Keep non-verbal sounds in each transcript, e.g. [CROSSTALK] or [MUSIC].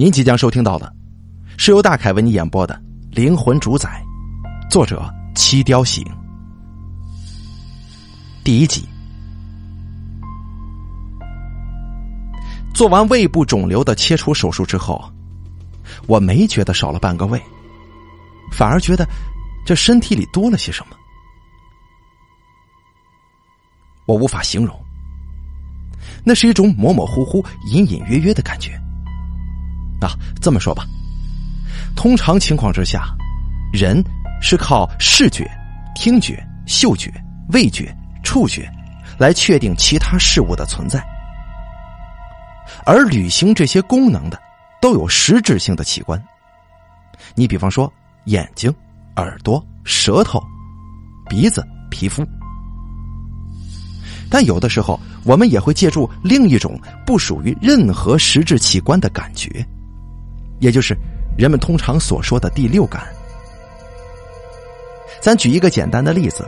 您即将收听到的，是由大凯为你演播的《灵魂主宰》，作者七雕醒，第一集。做完胃部肿瘤的切除手术之后，我没觉得少了半个胃，反而觉得这身体里多了些什么，我无法形容。那是一种模模糊糊、隐隐约约的感觉。啊，这么说吧，通常情况之下，人是靠视觉、听觉、嗅觉、味觉、触觉来确定其他事物的存在，而履行这些功能的都有实质性的器官。你比方说眼睛、耳朵、舌头、鼻子、皮肤，但有的时候我们也会借助另一种不属于任何实质器官的感觉。也就是人们通常所说的第六感。咱举一个简单的例子：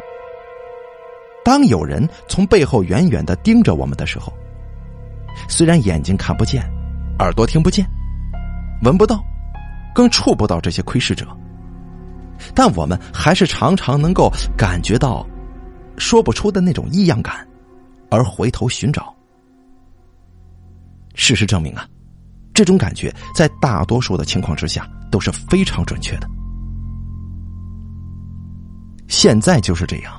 当有人从背后远远的盯着我们的时候，虽然眼睛看不见，耳朵听不见，闻不到，更触不到这些窥视者，但我们还是常常能够感觉到说不出的那种异样感，而回头寻找。事实证明啊。这种感觉在大多数的情况之下都是非常准确的。现在就是这样，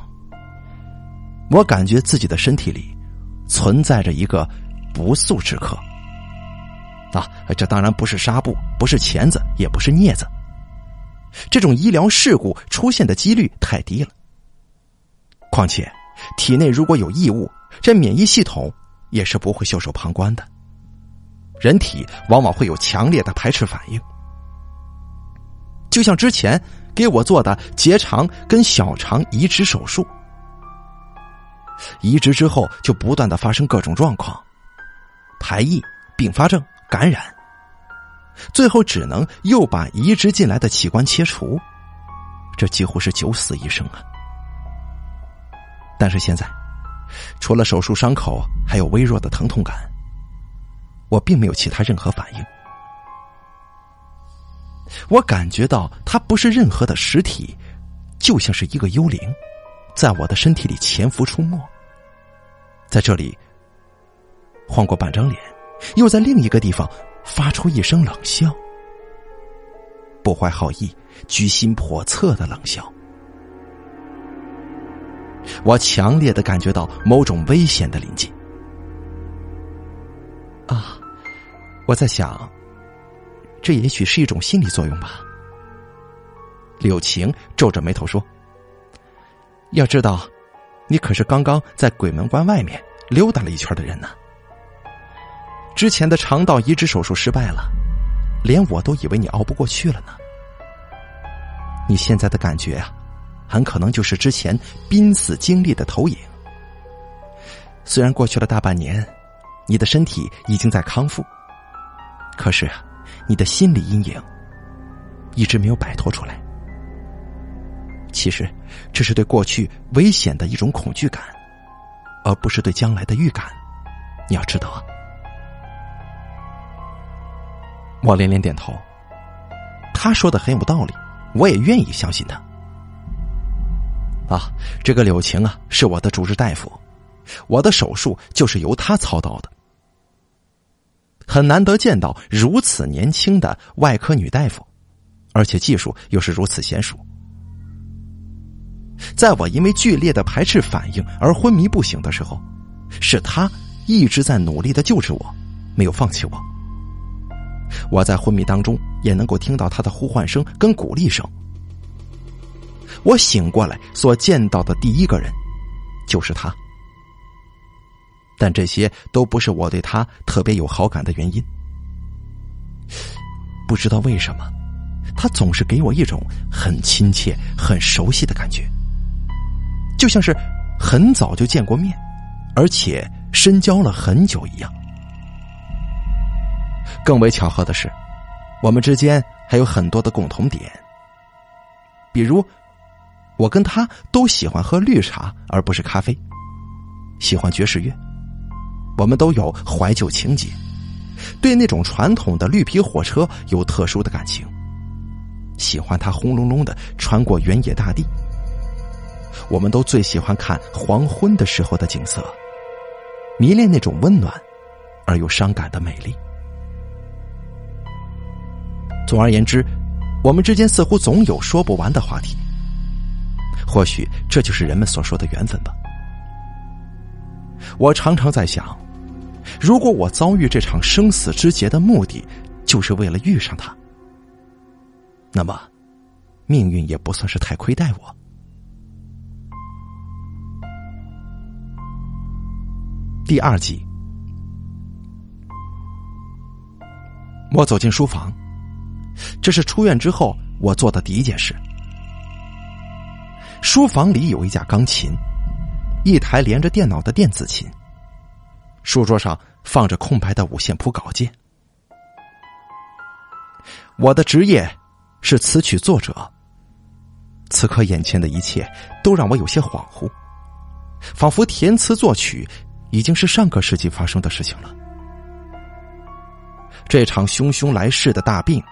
我感觉自己的身体里存在着一个不速之客。啊，这当然不是纱布，不是钳子，也不是镊子。这种医疗事故出现的几率太低了。况且，体内如果有异物，这免疫系统也是不会袖手旁观的。人体往往会有强烈的排斥反应，就像之前给我做的结肠跟小肠移植手术，移植之后就不断的发生各种状况，排异、并发症、感染，最后只能又把移植进来的器官切除，这几乎是九死一生啊！但是现在，除了手术伤口，还有微弱的疼痛感。我并没有其他任何反应，我感觉到它不是任何的实体，就像是一个幽灵，在我的身体里潜伏出没，在这里晃过半张脸，又在另一个地方发出一声冷笑，不怀好意、居心叵测的冷笑。我强烈的感觉到某种危险的临近。啊！我在想，这也许是一种心理作用吧。柳晴皱着眉头说：“要知道，你可是刚刚在鬼门关外面溜达了一圈的人呢。之前的肠道移植手术失败了，连我都以为你熬不过去了呢。你现在的感觉啊，很可能就是之前濒死经历的投影。虽然过去了大半年，你的身体已经在康复。”可是，你的心理阴影一直没有摆脱出来。其实，这是对过去危险的一种恐惧感，而不是对将来的预感。你要知道啊。我连连点头。他说的很有道理，我也愿意相信他。啊，这个柳晴啊，是我的主治大夫，我的手术就是由他操刀的。很难得见到如此年轻的外科女大夫，而且技术又是如此娴熟。在我因为剧烈的排斥反应而昏迷不醒的时候，是他一直在努力的救治我，没有放弃我。我在昏迷当中也能够听到他的呼唤声跟鼓励声。我醒过来所见到的第一个人，就是他。但这些都不是我对他特别有好感的原因。不知道为什么，他总是给我一种很亲切、很熟悉的感觉，就像是很早就见过面，而且深交了很久一样。更为巧合的是，我们之间还有很多的共同点，比如我跟他都喜欢喝绿茶而不是咖啡，喜欢爵士乐。我们都有怀旧情节，对那种传统的绿皮火车有特殊的感情，喜欢它轰隆隆的穿过原野大地。我们都最喜欢看黄昏的时候的景色，迷恋那种温暖而又伤感的美丽。总而言之，我们之间似乎总有说不完的话题。或许这就是人们所说的缘分吧。我常常在想，如果我遭遇这场生死之劫的目的就是为了遇上他，那么命运也不算是太亏待我。第二集，我走进书房，这是出院之后我做的第一件事。书房里有一架钢琴。一台连着电脑的电子琴，书桌上放着空白的五线谱稿件。我的职业是词曲作者。此刻眼前的一切都让我有些恍惚，仿佛填词作曲已经是上个世纪发生的事情了。这场汹汹来势的大病，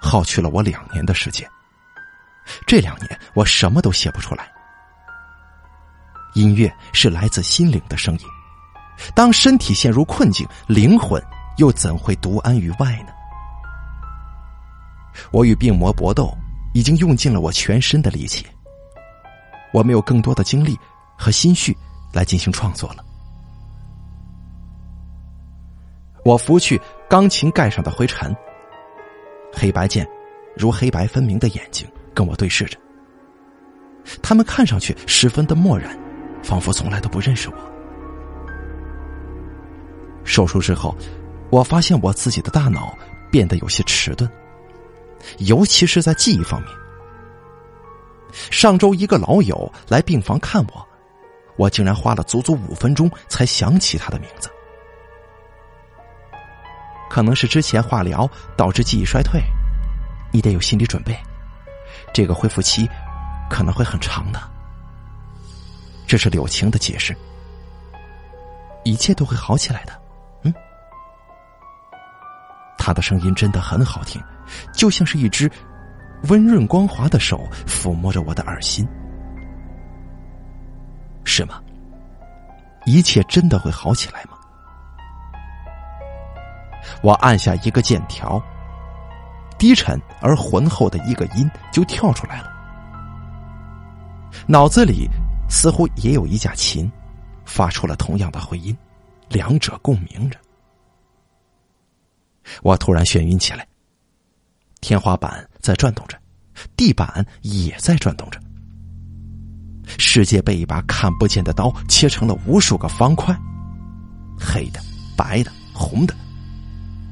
耗去了我两年的时间。这两年我什么都写不出来。音乐是来自心灵的声音，当身体陷入困境，灵魂又怎会独安于外呢？我与病魔搏斗，已经用尽了我全身的力气，我没有更多的精力和心绪来进行创作了。我拂去钢琴盖上的灰尘，黑白键如黑白分明的眼睛跟我对视着，他们看上去十分的漠然。仿佛从来都不认识我。手术之后，我发现我自己的大脑变得有些迟钝，尤其是在记忆方面。上周一个老友来病房看我，我竟然花了足足五分钟才想起他的名字。可能是之前化疗导致记忆衰退，你得有心理准备，这个恢复期可能会很长的。这是柳晴的解释，一切都会好起来的。嗯，他的声音真的很好听，就像是一只温润光滑的手抚摸着我的耳心。是吗？一切真的会好起来吗？我按下一个键条，低沉而浑厚的一个音就跳出来了，脑子里。似乎也有一架琴，发出了同样的回音，两者共鸣着。我突然眩晕起来。天花板在转动着，地板也在转动着。世界被一把看不见的刀切成了无数个方块，黑的、白的、红的，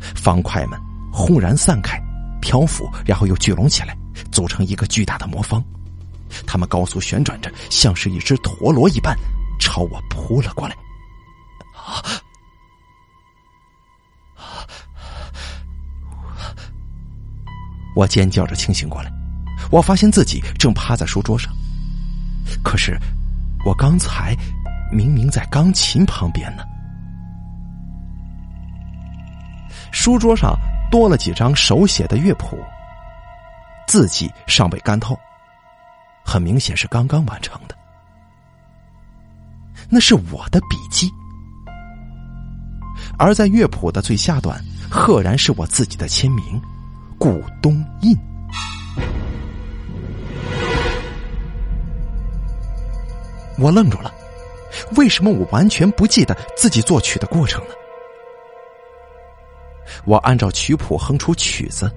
方块们轰然散开，漂浮，然后又聚拢起来，组成一个巨大的魔方。他们高速旋转着，像是一只陀螺一般，朝我扑了过来。我尖叫着清醒过来，我发现自己正趴在书桌上，可是我刚才明明在钢琴旁边呢。书桌上多了几张手写的乐谱，字迹尚未干透。很明显是刚刚完成的，那是我的笔记，而在乐谱的最下端，赫然是我自己的签名——顾东印。我愣住了，为什么我完全不记得自己作曲的过程呢？我按照曲谱哼出曲子，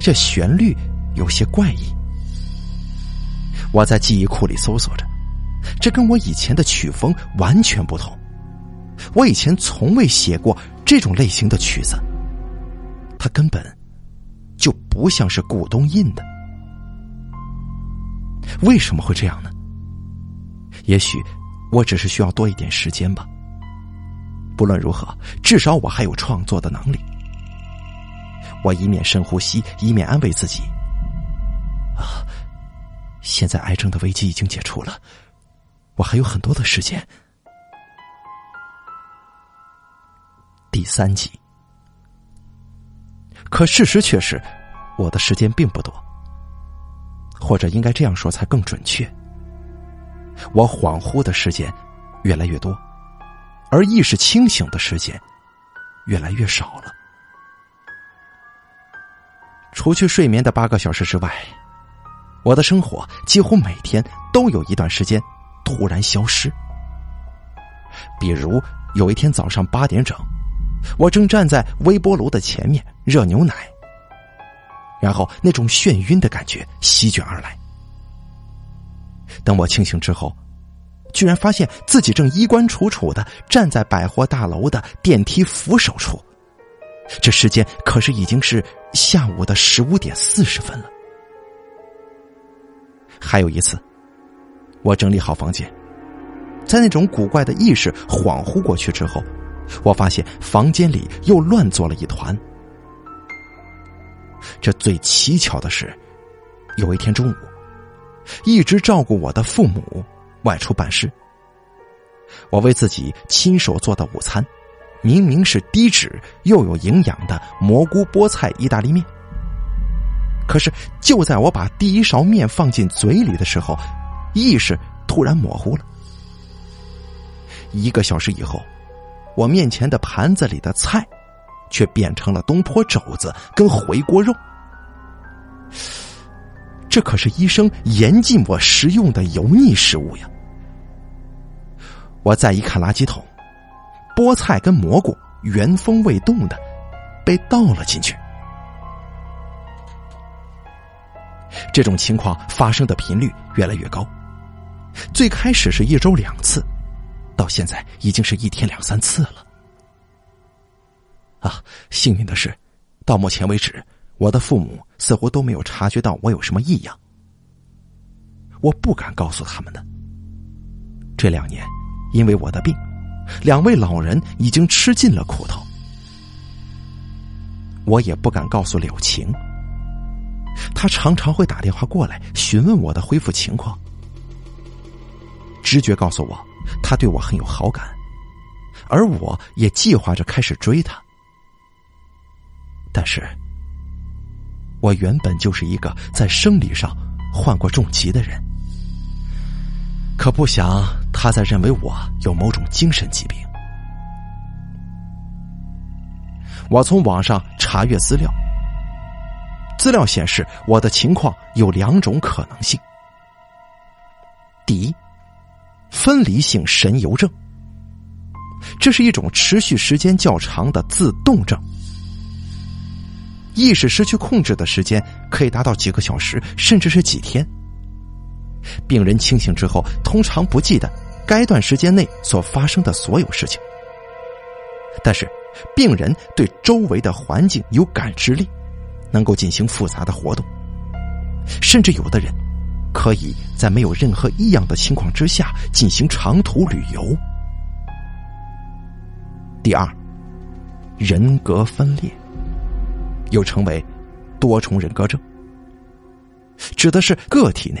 这旋律有些怪异。我在记忆库里搜索着，这跟我以前的曲风完全不同。我以前从未写过这种类型的曲子，它根本就不像是顾东印的。为什么会这样呢？也许我只是需要多一点时间吧。不论如何，至少我还有创作的能力。我一面深呼吸，一面安慰自己。现在癌症的危机已经解除了，我还有很多的时间。第三集。可事实却是，我的时间并不多，或者应该这样说才更准确。我恍惚的时间越来越多，而意识清醒的时间越来越少了。除去睡眠的八个小时之外，我的生活几乎每天都有一段时间突然消失。比如有一天早上八点整，我正站在微波炉的前面热牛奶，然后那种眩晕的感觉席卷而来。等我清醒之后，居然发现自己正衣冠楚楚的站在百货大楼的电梯扶手处。这时间可是已经是下午的十五点四十分了。还有一次，我整理好房间，在那种古怪的意识恍惚过去之后，我发现房间里又乱作了一团。这最蹊跷的是，有一天中午，一直照顾我的父母外出办事，我为自己亲手做的午餐。明明是低脂又有营养的蘑菇菠菜意大利面，可是就在我把第一勺面放进嘴里的时候，意识突然模糊了。一个小时以后，我面前的盘子里的菜，却变成了东坡肘子跟回锅肉。这可是医生严禁我食用的油腻食物呀！我再一看垃圾桶。菠菜跟蘑菇原封未动的被倒了进去，这种情况发生的频率越来越高，最开始是一周两次，到现在已经是一天两三次了。啊，幸运的是，到目前为止，我的父母似乎都没有察觉到我有什么异样。我不敢告诉他们的，这两年因为我的病。两位老人已经吃尽了苦头，我也不敢告诉柳晴。他常常会打电话过来询问我的恢复情况。直觉告诉我，他对我很有好感，而我也计划着开始追他。但是，我原本就是一个在生理上患过重疾的人。可不想他在认为我有某种精神疾病。我从网上查阅资料，资料显示我的情况有两种可能性：第一，分离性神游症，这是一种持续时间较长的自动症，意识失去控制的时间可以达到几个小时，甚至是几天。病人清醒之后，通常不记得该段时间内所发生的所有事情，但是病人对周围的环境有感知力，能够进行复杂的活动，甚至有的人可以在没有任何异样的情况之下进行长途旅游。第二，人格分裂，又称为多重人格症，指的是个体内。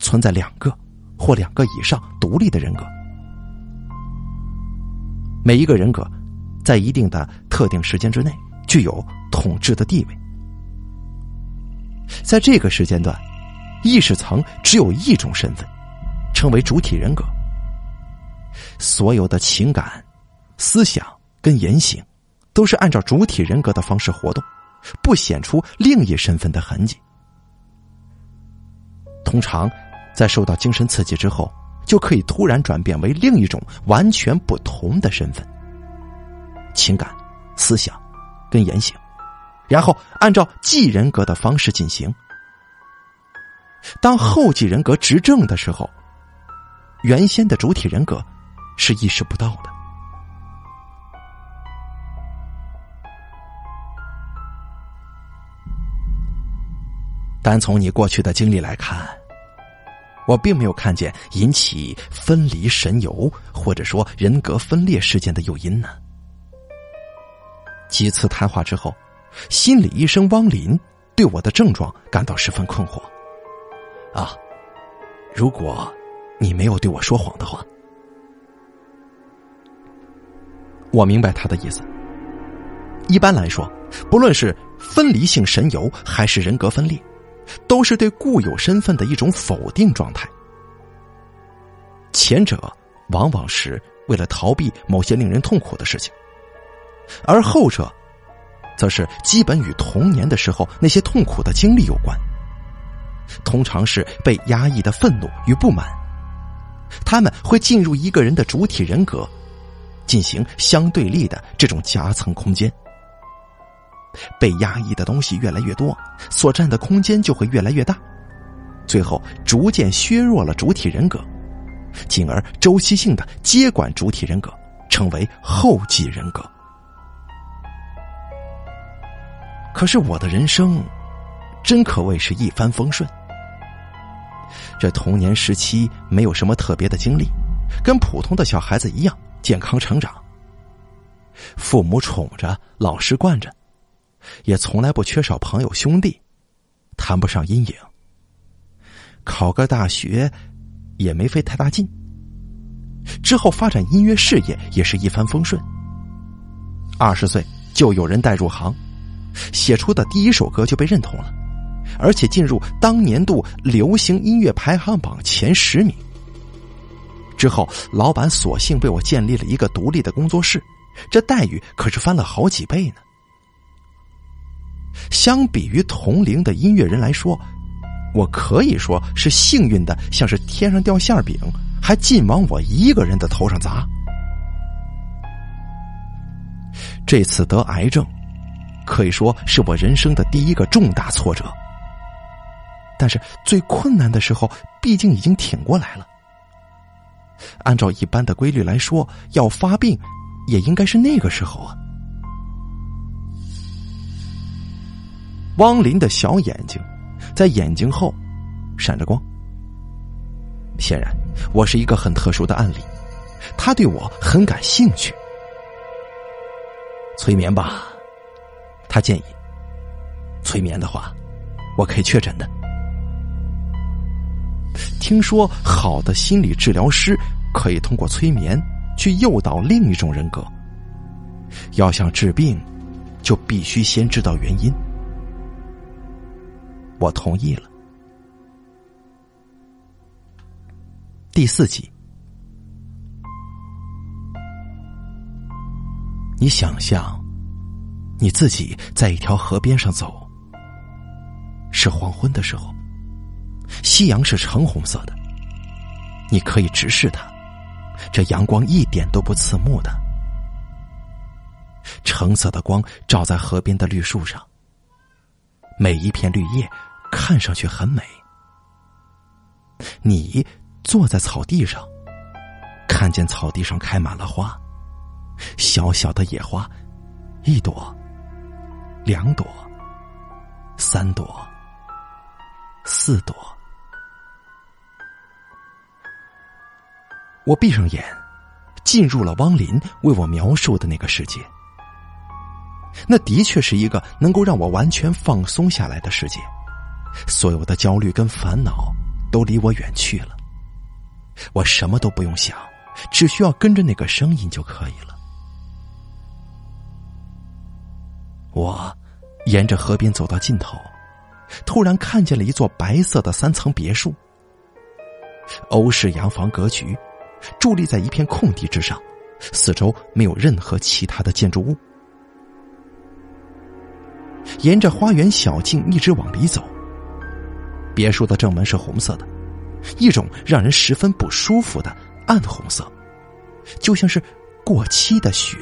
存在两个或两个以上独立的人格，每一个人格在一定的特定时间之内具有统治的地位。在这个时间段，意识层只有一种身份，称为主体人格。所有的情感、思想跟言行，都是按照主体人格的方式活动，不显出另一身份的痕迹。通常。在受到精神刺激之后，就可以突然转变为另一种完全不同的身份、情感、思想跟言行，然后按照继人格的方式进行。当后继人格执政的时候，原先的主体人格是意识不到的。单从你过去的经历来看。我并没有看见引起分离神游或者说人格分裂事件的诱因呢。几次谈话之后，心理医生汪林对我的症状感到十分困惑。啊，如果你没有对我说谎的话，我明白他的意思。一般来说，不论是分离性神游还是人格分裂，都是对固有身份的一种否定状态。前者往往是为了逃避某些令人痛苦的事情，而后者，则是基本与童年的时候那些痛苦的经历有关。通常是被压抑的愤怒与不满，他们会进入一个人的主体人格，进行相对立的这种夹层空间。被压抑的东西越来越多，所占的空间就会越来越大，最后逐渐削弱了主体人格，进而周期性的接管主体人格，成为后继人格。可是我的人生，真可谓是一帆风顺。这童年时期没有什么特别的经历，跟普通的小孩子一样健康成长，父母宠着，老师惯着。也从来不缺少朋友兄弟，谈不上阴影。考个大学，也没费太大劲。之后发展音乐事业也是一帆风顺。二十岁就有人带入行，写出的第一首歌就被认同了，而且进入当年度流行音乐排行榜前十名。之后，老板索性为我建立了一个独立的工作室，这待遇可是翻了好几倍呢。相比于同龄的音乐人来说，我可以说是幸运的，像是天上掉馅饼，还尽往我一个人的头上砸。这次得癌症，可以说是我人生的第一个重大挫折。但是最困难的时候，毕竟已经挺过来了。按照一般的规律来说，要发病，也应该是那个时候啊。汪林的小眼睛，在眼睛后闪着光。显然，我是一个很特殊的案例，他对我很感兴趣。催眠吧，他建议。催眠的话，我可以确诊的。听说好的心理治疗师可以通过催眠去诱导另一种人格。要想治病，就必须先知道原因。我同意了。第四集，你想象你自己在一条河边上走，是黄昏的时候，夕阳是橙红色的，你可以直视它，这阳光一点都不刺目的，橙色的光照在河边的绿树上，每一片绿叶。看上去很美。你坐在草地上，看见草地上开满了花，小小的野花，一朵，两朵，三朵，四朵。我闭上眼，进入了汪林为我描述的那个世界。那的确是一个能够让我完全放松下来的世界。所有的焦虑跟烦恼都离我远去了，我什么都不用想，只需要跟着那个声音就可以了。我沿着河边走到尽头，突然看见了一座白色的三层别墅，欧式洋房格局，伫立在一片空地之上，四周没有任何其他的建筑物。沿着花园小径一直往里走。别墅的正门是红色的，一种让人十分不舒服的暗红色，就像是过期的血。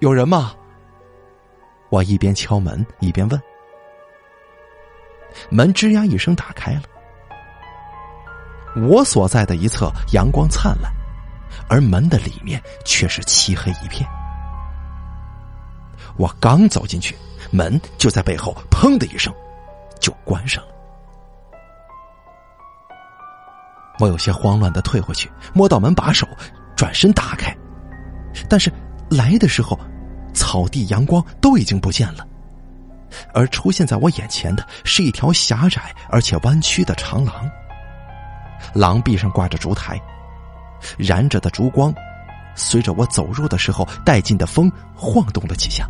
有人吗？我一边敲门一边问。门吱呀一声打开了，我所在的一侧阳光灿烂，而门的里面却是漆黑一片。我刚走进去，门就在背后砰的一声。就关上了。我有些慌乱的退回去，摸到门把手，转身打开，但是来的时候，草地、阳光都已经不见了，而出现在我眼前的是一条狭窄而且弯曲的长廊。廊壁上挂着烛台，燃着的烛光，随着我走入的时候带进的风晃动了几下。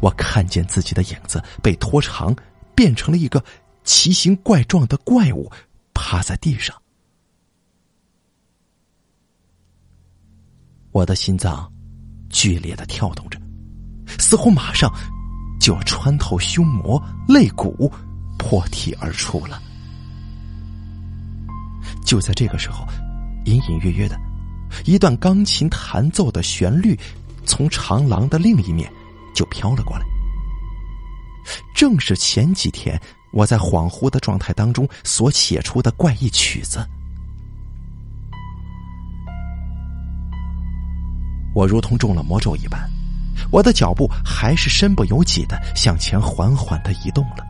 我看见自己的影子被拖长，变成了一个奇形怪状的怪物，趴在地上。我的心脏剧烈的跳动着，似乎马上就要穿透胸膜、肋骨，破体而出了。就在这个时候，隐隐约约的，一段钢琴弹奏的旋律从长廊的另一面就飘了过来。正是前几天我在恍惚的状态当中所写出的怪异曲子。我如同中了魔咒一般，我的脚步还是身不由己的向前缓缓的移动了。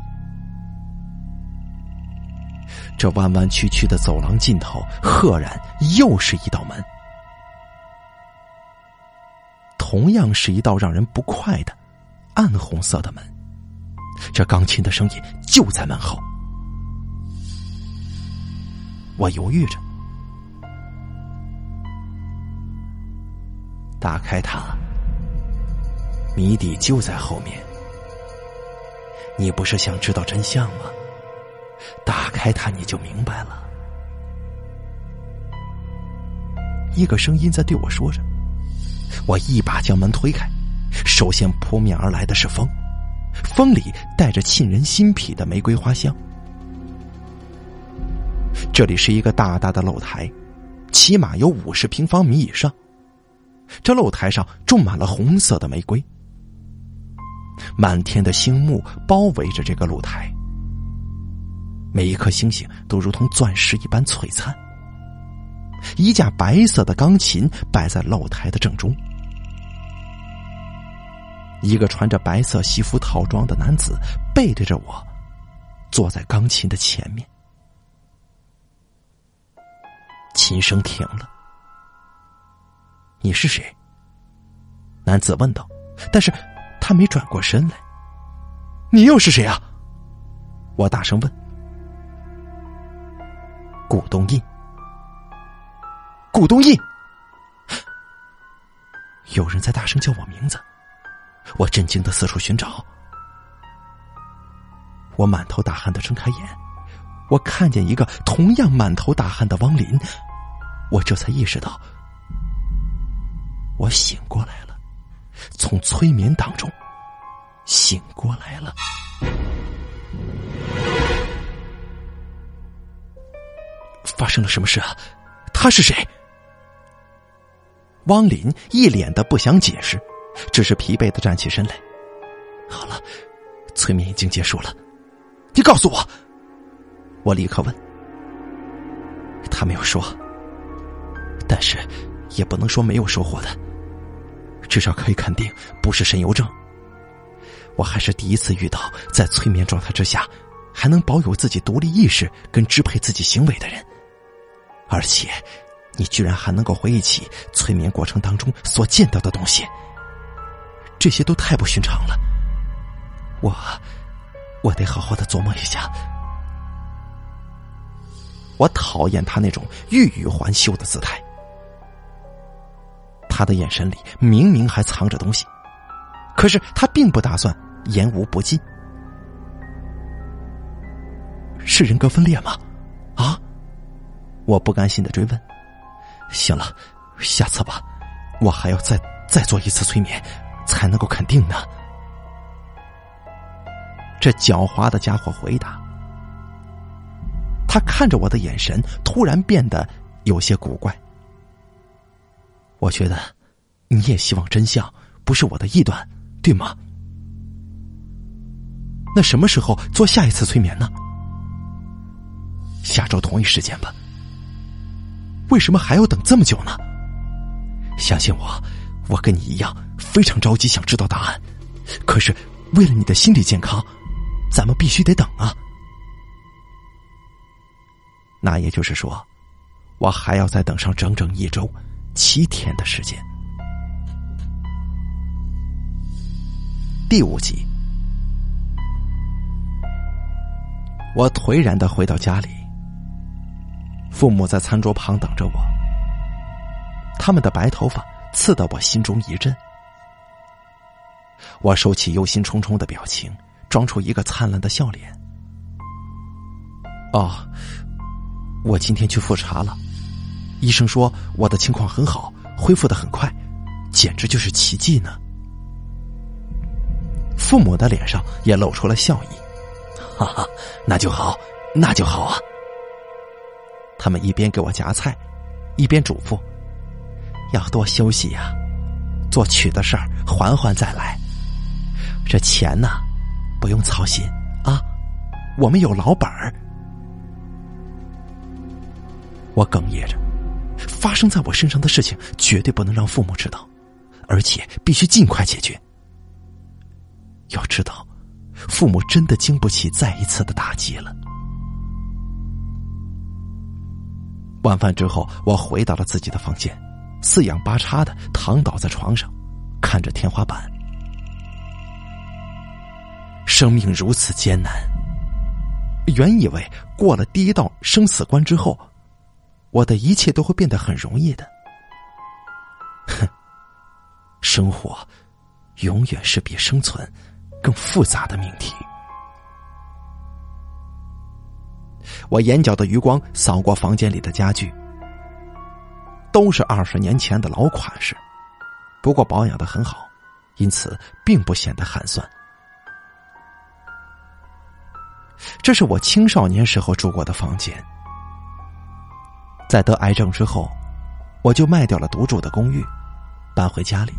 这弯弯曲曲的走廊尽头，赫然又是一道门，同样是一道让人不快的暗红色的门。这钢琴的声音就在门后，我犹豫着。打开它，谜底就在后面。你不是想知道真相吗？打开它，你就明白了。一个声音在对我说着。我一把将门推开，首先扑面而来的是风，风里带着沁人心脾的玫瑰花香。这里是一个大大的露台，起码有五十平方米以上。这露台上种满了红色的玫瑰，满天的星幕包围着这个露台，每一颗星星都如同钻石一般璀璨。一架白色的钢琴摆在露台的正中，一个穿着白色西服套装的男子背对着我，坐在钢琴的前面。琴声停了。你是谁？男子问道。但是，他没转过身来。你又是谁啊？我大声问。古东印。古东印。有人在大声叫我名字。我震惊的四处寻找。我满头大汗的睁开眼，我看见一个同样满头大汗的汪林。我这才意识到。我醒过来了，从催眠当中醒过来了。发生了什么事啊？他是谁？汪林一脸的不想解释，只是疲惫的站起身来。好了，催眠已经结束了，你告诉我。我立刻问。他没有说，但是也不能说没有收获的。至少可以肯定不是神游症。我还是第一次遇到在催眠状态之下还能保有自己独立意识跟支配自己行为的人，而且你居然还能够回忆起催眠过程当中所见到的东西，这些都太不寻常了。我，我得好好的琢磨一下。我讨厌他那种欲语还休的姿态。他的眼神里明明还藏着东西，可是他并不打算言无不尽。是人格分裂吗？啊！我不甘心的追问。行了，下次吧，我还要再再做一次催眠，才能够肯定呢。这狡猾的家伙回答。他看着我的眼神突然变得有些古怪。我觉得，你也希望真相不是我的臆断，对吗？那什么时候做下一次催眠呢？下周同一时间吧。为什么还要等这么久呢？相信我，我跟你一样非常着急想知道答案。可是为了你的心理健康，咱们必须得等啊。那也就是说，我还要再等上整整一周。七天的时间。第五集，我颓然的回到家里，父母在餐桌旁等着我，他们的白头发刺得我心中一震。我收起忧心忡忡的表情，装出一个灿烂的笑脸。哦，我今天去复查了，医生说我的情况很好，恢复的很快，简直就是奇迹呢。父母的脸上也露出了笑意，哈哈，那就好，那就好啊。他们一边给我夹菜，一边嘱咐：“要多休息呀，做曲的事儿缓缓再来。这钱呢，不用操心啊，我们有老本儿。”我哽咽着，发生在我身上的事情绝对不能让父母知道，而且必须尽快解决。要知道，父母真的经不起再一次的打击了。晚饭之后，我回到了自己的房间，四仰八叉的躺倒在床上，看着天花板。生命如此艰难，原以为过了第一道生死关之后，我的一切都会变得很容易的。哼，生活永远是比生存。更复杂的命题。我眼角的余光扫过房间里的家具，都是二十年前的老款式，不过保养的很好，因此并不显得寒酸。这是我青少年时候住过的房间，在得癌症之后，我就卖掉了独住的公寓，搬回家里。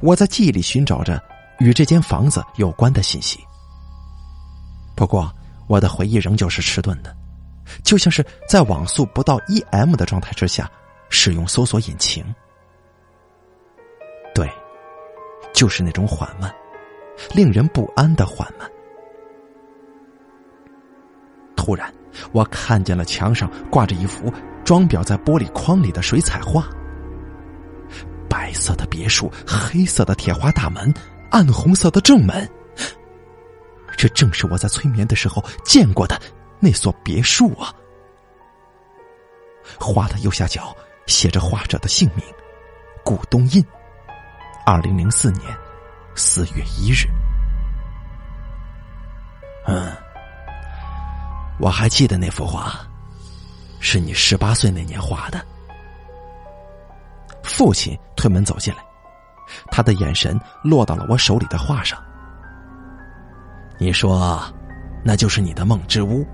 我在记忆里寻找着与这间房子有关的信息，不过我的回忆仍旧是迟钝的，就像是在网速不到一 M 的状态之下使用搜索引擎。对，就是那种缓慢、令人不安的缓慢。突然，我看见了墙上挂着一幅装裱在玻璃框里的水彩画。白色的别墅，黑色的铁花大门，暗红色的正门。这正是我在催眠的时候见过的那所别墅啊！画的右下角写着画者的姓名：古东印，二零零四年四月一日。嗯，我还记得那幅画，是你十八岁那年画的。父亲推门走进来，他的眼神落到了我手里的画上。你说，那就是你的梦之屋。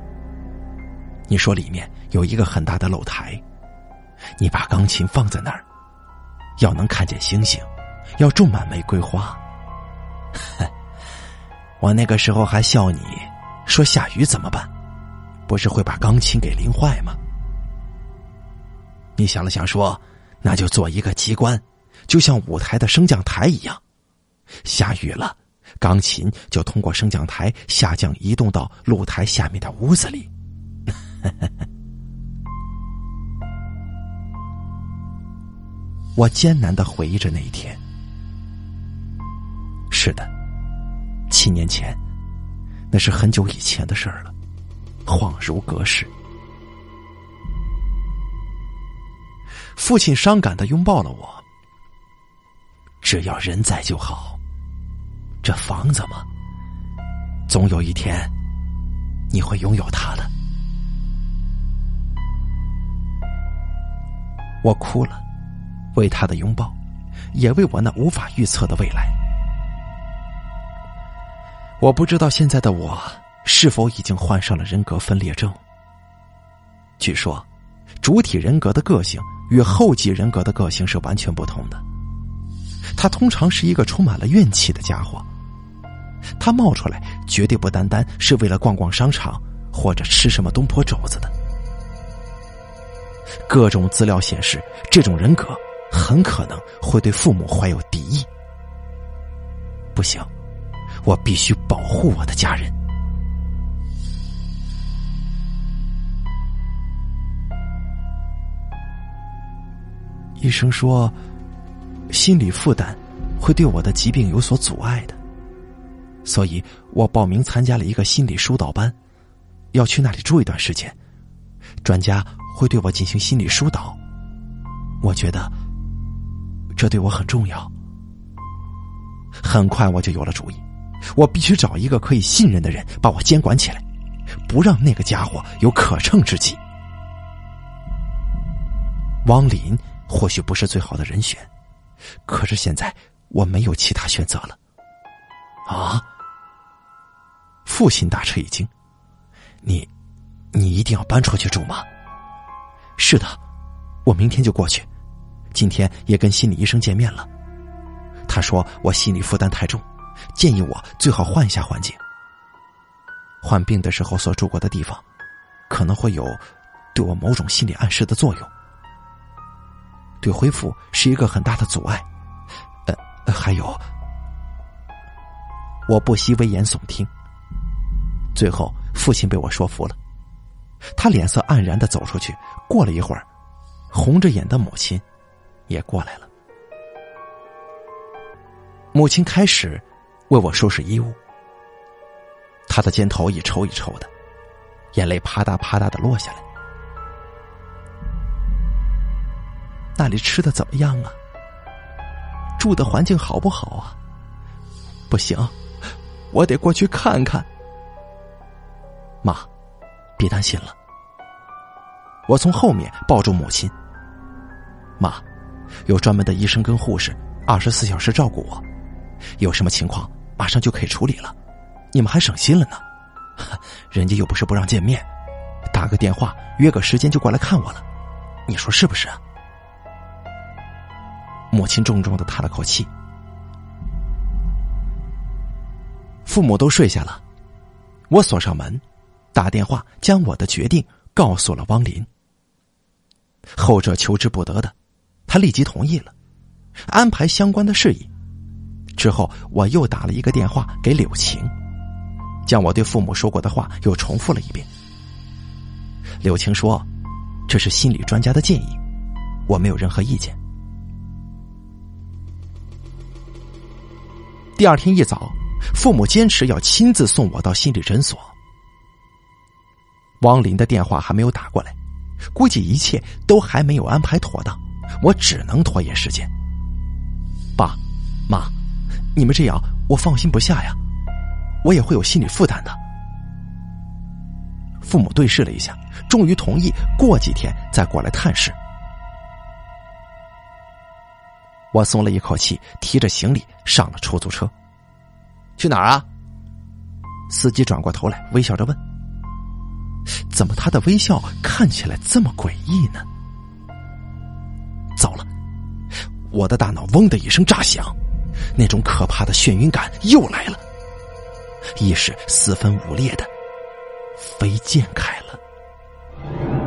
你说里面有一个很大的露台，你把钢琴放在那儿，要能看见星星，要种满玫瑰花。[LAUGHS] 我那个时候还笑你，说下雨怎么办？不是会把钢琴给淋坏吗？你想了想说。那就做一个机关，就像舞台的升降台一样。下雨了，钢琴就通过升降台下降，移动到露台下面的屋子里。我艰难的回忆着那一天。是的，七年前，那是很久以前的事儿了，恍如隔世。父亲伤感的拥抱了我。只要人在就好。这房子嘛，总有一天你会拥有它的。我哭了，为他的拥抱，也为我那无法预测的未来。我不知道现在的我是否已经患上了人格分裂症。据说，主体人格的个性。与后继人格的个性是完全不同的。他通常是一个充满了怨气的家伙。他冒出来绝对不单单是为了逛逛商场或者吃什么东坡肘子的。各种资料显示，这种人格很可能会对父母怀有敌意。不行，我必须保护我的家人。医生说，心理负担会对我的疾病有所阻碍的，所以我报名参加了一个心理疏导班，要去那里住一段时间，专家会对我进行心理疏导。我觉得这对我很重要，很快我就有了主意，我必须找一个可以信任的人把我监管起来，不让那个家伙有可乘之机。汪林或许不是最好的人选，可是现在我没有其他选择了。啊！父亲大吃一惊：“你，你一定要搬出去住吗？”“是的，我明天就过去。今天也跟心理医生见面了，他说我心理负担太重，建议我最好换一下环境。患病的时候所住过的地方，可能会有对我某种心理暗示的作用。”对恢复是一个很大的阻碍，呃，还有，我不惜危言耸听。最后，父亲被我说服了，他脸色黯然的走出去。过了一会儿，红着眼的母亲也过来了。母亲开始为我收拾衣物，她的肩头一抽一抽的，眼泪啪嗒啪嗒的落下来。那里吃的怎么样啊？住的环境好不好啊？不行，我得过去看看。妈，别担心了。我从后面抱住母亲。妈，有专门的医生跟护士，二十四小时照顾我，有什么情况马上就可以处理了，你们还省心了呢。[LAUGHS] 人家又不是不让见面，打个电话约个时间就过来看我了，你说是不是啊？母亲重重的叹了口气。父母都睡下了，我锁上门，打电话将我的决定告诉了汪林。后者求之不得的，他立即同意了，安排相关的事宜。之后，我又打了一个电话给柳晴，将我对父母说过的话又重复了一遍。柳晴说：“这是心理专家的建议，我没有任何意见。”第二天一早，父母坚持要亲自送我到心理诊所。汪林的电话还没有打过来，估计一切都还没有安排妥当，我只能拖延时间。爸妈，你们这样我放心不下呀，我也会有心理负担的。父母对视了一下，终于同意过几天再过来探视。我松了一口气，提着行李上了出租车。去哪儿啊？司机转过头来，微笑着问：“怎么他的微笑看起来这么诡异呢？”糟了，我的大脑嗡的一声炸响，那种可怕的眩晕感又来了，意识四分五裂的飞溅开了。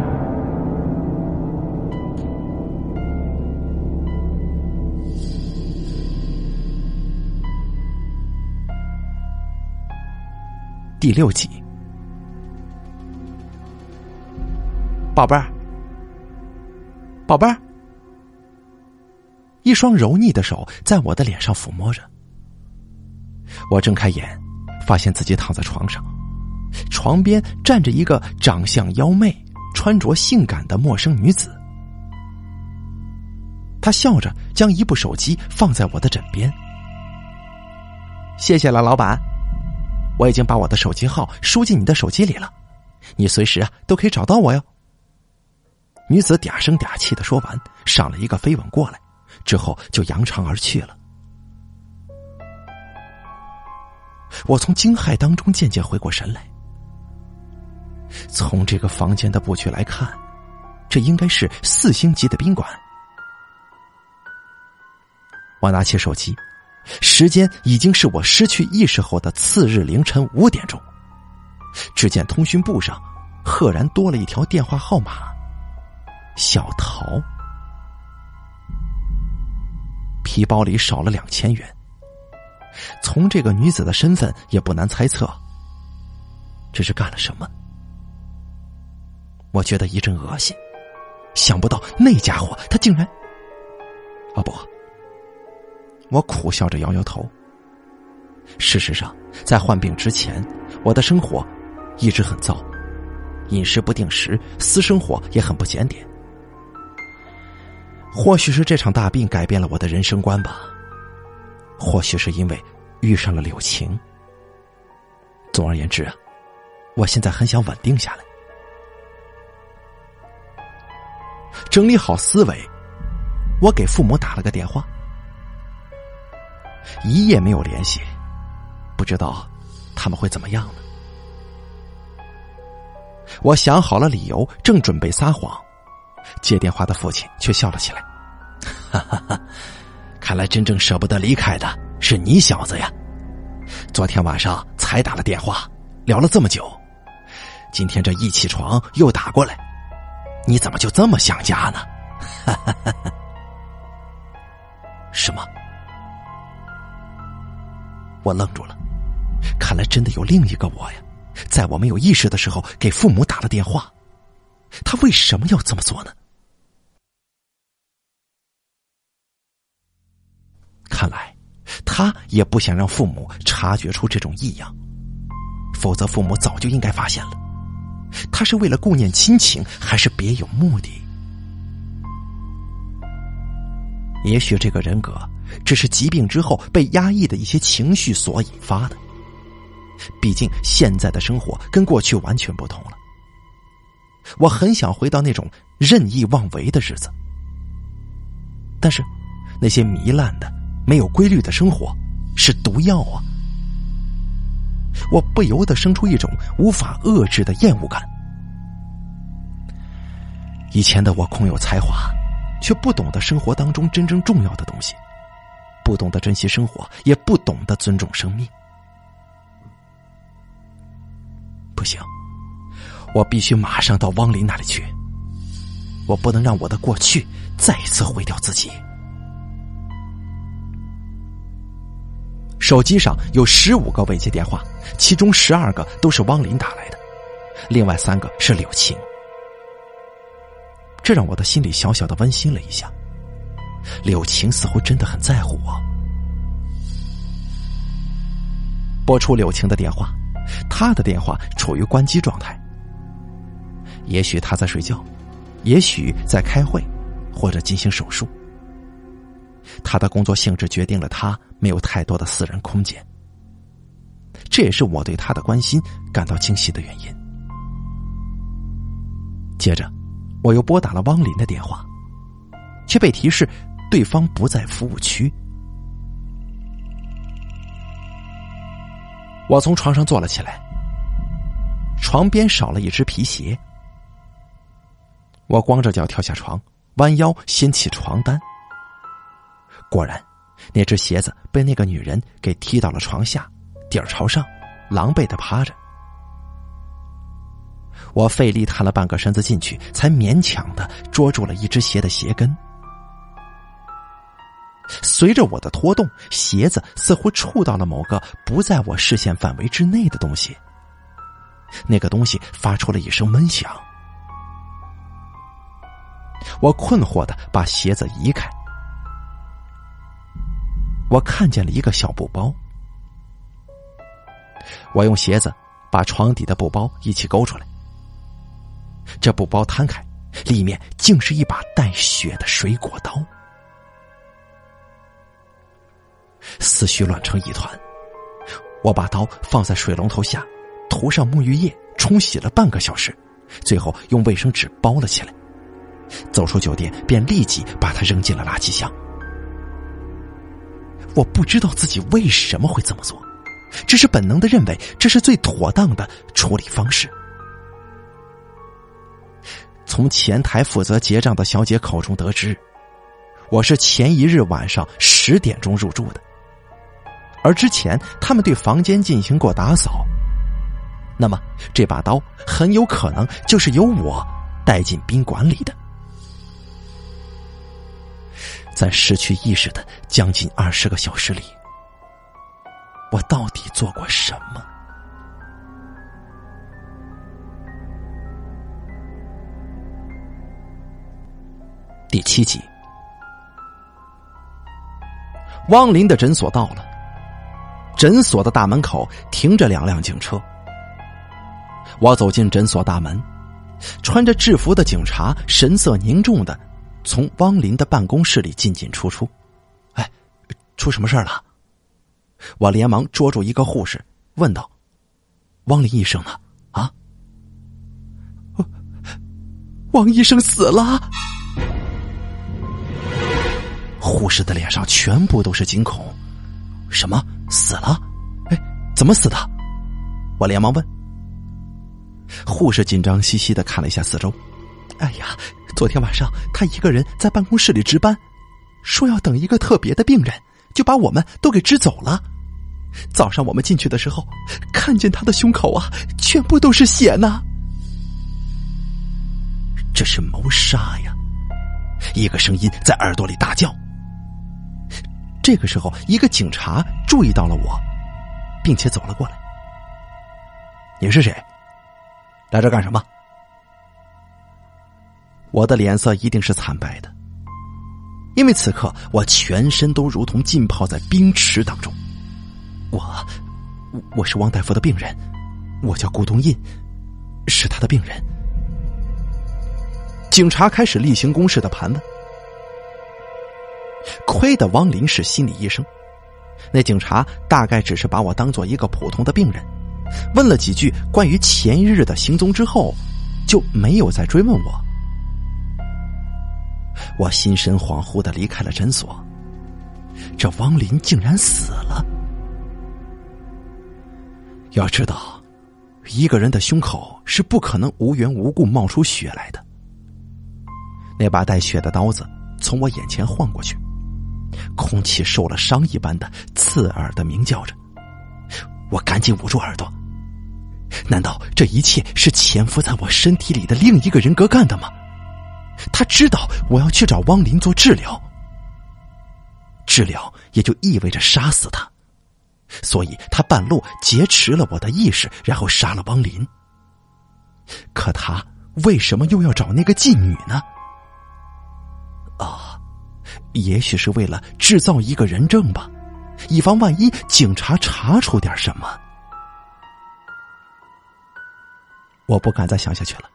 第六集，宝贝儿，宝贝儿，一双柔腻的手在我的脸上抚摸着。我睁开眼，发现自己躺在床上，床边站着一个长相妖媚、穿着性感的陌生女子。她笑着将一部手机放在我的枕边，谢谢了，老板。我已经把我的手机号输进你的手机里了，你随时啊都可以找到我哟。女子嗲声嗲气的说完，上了一个飞吻过来，之后就扬长而去了。我从惊骇当中渐渐回过神来，从这个房间的布局来看，这应该是四星级的宾馆。我拿起手机。时间已经是我失去意识后的次日凌晨五点钟。只见通讯簿上赫然多了一条电话号码：小桃。皮包里少了两千元。从这个女子的身份也不难猜测，这是干了什么？我觉得一阵恶心，想不到那家伙他竟然……啊不！我苦笑着摇摇头。事实上，在患病之前，我的生活一直很糟，饮食不定时，私生活也很不检点。或许是这场大病改变了我的人生观吧，或许是因为遇上了柳晴。总而言之啊，我现在很想稳定下来，整理好思维。我给父母打了个电话，一夜没有联系，不知道他们会怎么样呢？我想好了理由，正准备撒谎，接电话的父亲却笑了起来：“哈哈哈，看来真正舍不得离开的是你小子呀！昨天晚上才打了电话，聊了这么久，今天这一起床又打过来，你怎么就这么想家呢？”哈哈哈哈。什么？我愣住了，看来真的有另一个我呀，在我没有意识的时候给父母打了电话。他为什么要这么做呢？看来他也不想让父母察觉出这种异样，否则父母早就应该发现了。他是为了顾念亲情，还是别有目的？也许这个人格只是疾病之后被压抑的一些情绪所引发的。毕竟现在的生活跟过去完全不同了。我很想回到那种任意妄为的日子，但是那些糜烂的、没有规律的生活是毒药啊！我不由得生出一种无法遏制的厌恶感。以前的我空有才华。却不懂得生活当中真正重要的东西，不懂得珍惜生活，也不懂得尊重生命。不行，我必须马上到汪林那里去。我不能让我的过去再一次毁掉自己。手机上有十五个未接电话，其中十二个都是汪林打来的，另外三个是柳晴。这让我的心里小小的温馨了一下。柳晴似乎真的很在乎我。拨出柳晴的电话，他的电话处于关机状态。也许他在睡觉，也许在开会，或者进行手术。他的工作性质决定了他没有太多的私人空间。这也是我对他的关心感到惊喜的原因。接着。我又拨打了汪林的电话，却被提示对方不在服务区。我从床上坐了起来，床边少了一只皮鞋。我光着脚跳下床，弯腰掀起床单。果然，那只鞋子被那个女人给踢到了床下，底儿朝上，狼狈的趴着。我费力探了半个身子进去，才勉强的捉住了一只鞋的鞋跟。随着我的拖动，鞋子似乎触到了某个不在我视线范围之内的东西。那个东西发出了一声闷响。我困惑的把鞋子移开。我看见了一个小布包。我用鞋子把床底的布包一起勾出来。这布包摊开，里面竟是一把带血的水果刀。思绪乱成一团，我把刀放在水龙头下，涂上沐浴液，冲洗了半个小时，最后用卫生纸包了起来。走出酒店，便立即把它扔进了垃圾箱。我不知道自己为什么会这么做，只是本能的认为这是最妥当的处理方式。从前台负责结账的小姐口中得知，我是前一日晚上十点钟入住的，而之前他们对房间进行过打扫，那么这把刀很有可能就是由我带进宾馆里的。在失去意识的将近二十个小时里，我到底做过什么？第七集，汪林的诊所到了。诊所的大门口停着两辆警车。我走进诊所大门，穿着制服的警察神色凝重的从汪林的办公室里进进出出。哎，出什么事了？我连忙捉住一个护士，问道：“汪林医生呢？啊？汪医生死了！”护士的脸上全部都是惊恐。什么？死了？哎，怎么死的？我连忙问。护士紧张兮兮的看了一下四周。哎呀，昨天晚上他一个人在办公室里值班，说要等一个特别的病人，就把我们都给支走了。早上我们进去的时候，看见他的胸口啊，全部都是血呢。这是谋杀呀！一个声音在耳朵里大叫。这个时候，一个警察注意到了我，并且走了过来。你是谁？来这干什么？我的脸色一定是惨白的，因为此刻我全身都如同浸泡在冰池当中。我，我是汪大夫的病人，我叫顾东印，是他的病人。警察开始例行公事的盘问。亏得汪林是心理医生，那警察大概只是把我当做一个普通的病人，问了几句关于前一日的行踪之后，就没有再追问我。我心神恍惚的离开了诊所。这汪林竟然死了。要知道，一个人的胸口是不可能无缘无故冒出血来的。那把带血的刀子从我眼前晃过去，空气受了伤一般的刺耳的鸣叫着。我赶紧捂住耳朵。难道这一切是潜伏在我身体里的另一个人格干的吗？他知道我要去找汪林做治疗，治疗也就意味着杀死他，所以他半路劫持了我的意识，然后杀了汪林。可他为什么又要找那个妓女呢？也许是为了制造一个人证吧，以防万一警察查出点什么。我不敢再想下去了。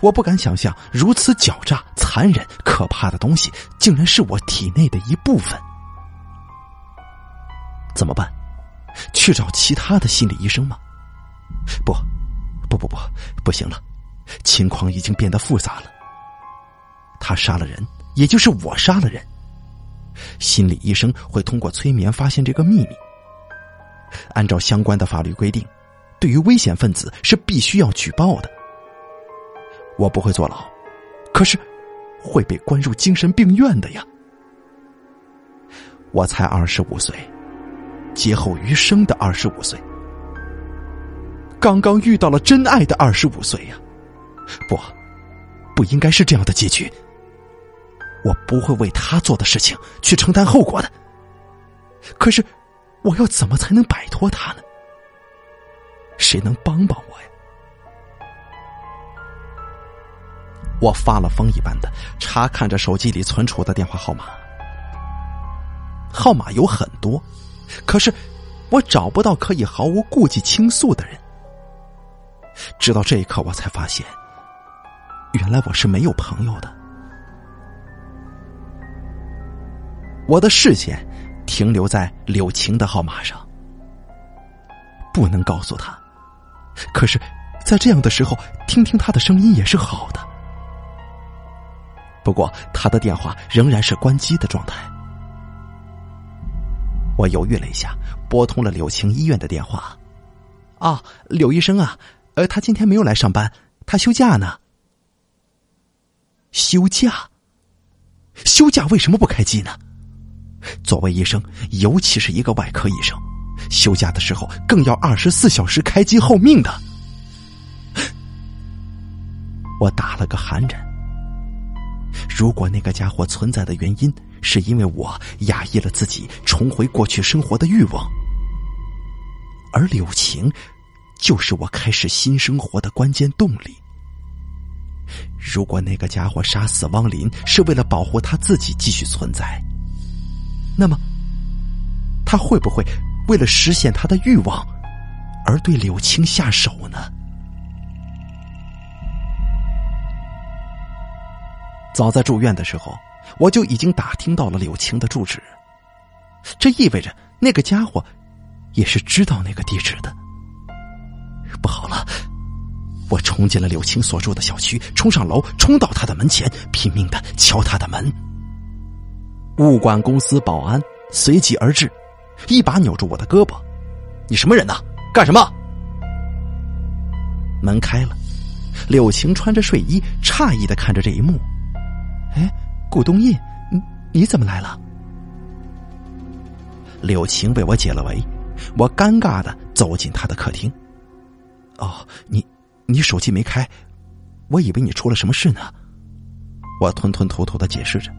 我不敢想象，如此狡诈、残忍、可怕的东西，竟然是我体内的一部分。怎么办？去找其他的心理医生吗？不，不不不，不行了，情况已经变得复杂了。他杀了人，也就是我杀了人。心理医生会通过催眠发现这个秘密。按照相关的法律规定，对于危险分子是必须要举报的。我不会坐牢，可是会被关入精神病院的呀！我才二十五岁，劫后余生的二十五岁，刚刚遇到了真爱的二十五岁呀！不，不应该是这样的结局。我不会为他做的事情去承担后果的。可是，我要怎么才能摆脱他呢？谁能帮帮我呀？我发了疯一般的查看着手机里存储的电话号码，号码有很多，可是我找不到可以毫无顾忌倾诉的人。直到这一刻，我才发现，原来我是没有朋友的。我的视线停留在柳晴的号码上，不能告诉他。可是，在这样的时候，听听他的声音也是好的。不过，他的电话仍然是关机的状态。我犹豫了一下，拨通了柳晴医院的电话。啊，柳医生啊，呃，他今天没有来上班，他休假呢。休假？休假为什么不开机呢？作为医生，尤其是一个外科医生，休假的时候更要二十四小时开机候命的。我打了个寒颤。如果那个家伙存在的原因是因为我压抑了自己重回过去生活的欲望，而柳晴就是我开始新生活的关键动力。如果那个家伙杀死汪林是为了保护他自己继续存在，那么他会不会为了实现他的欲望而对柳青下手呢？早在住院的时候，我就已经打听到了柳青的住址，这意味着那个家伙也是知道那个地址的。不好了！我冲进了柳青所住的小区，冲上楼，冲到他的门前，拼命的敲他的门。物管公司保安随即而至，一把扭住我的胳膊：“你什么人呐？干什么？”门开了，柳晴穿着睡衣，诧异的看着这一幕。哎，顾东印，你你怎么来了？柳晴为我解了围，我尴尬的走进他的客厅。哦，你你手机没开，我以为你出了什么事呢。我吞吞吐吐的解释着。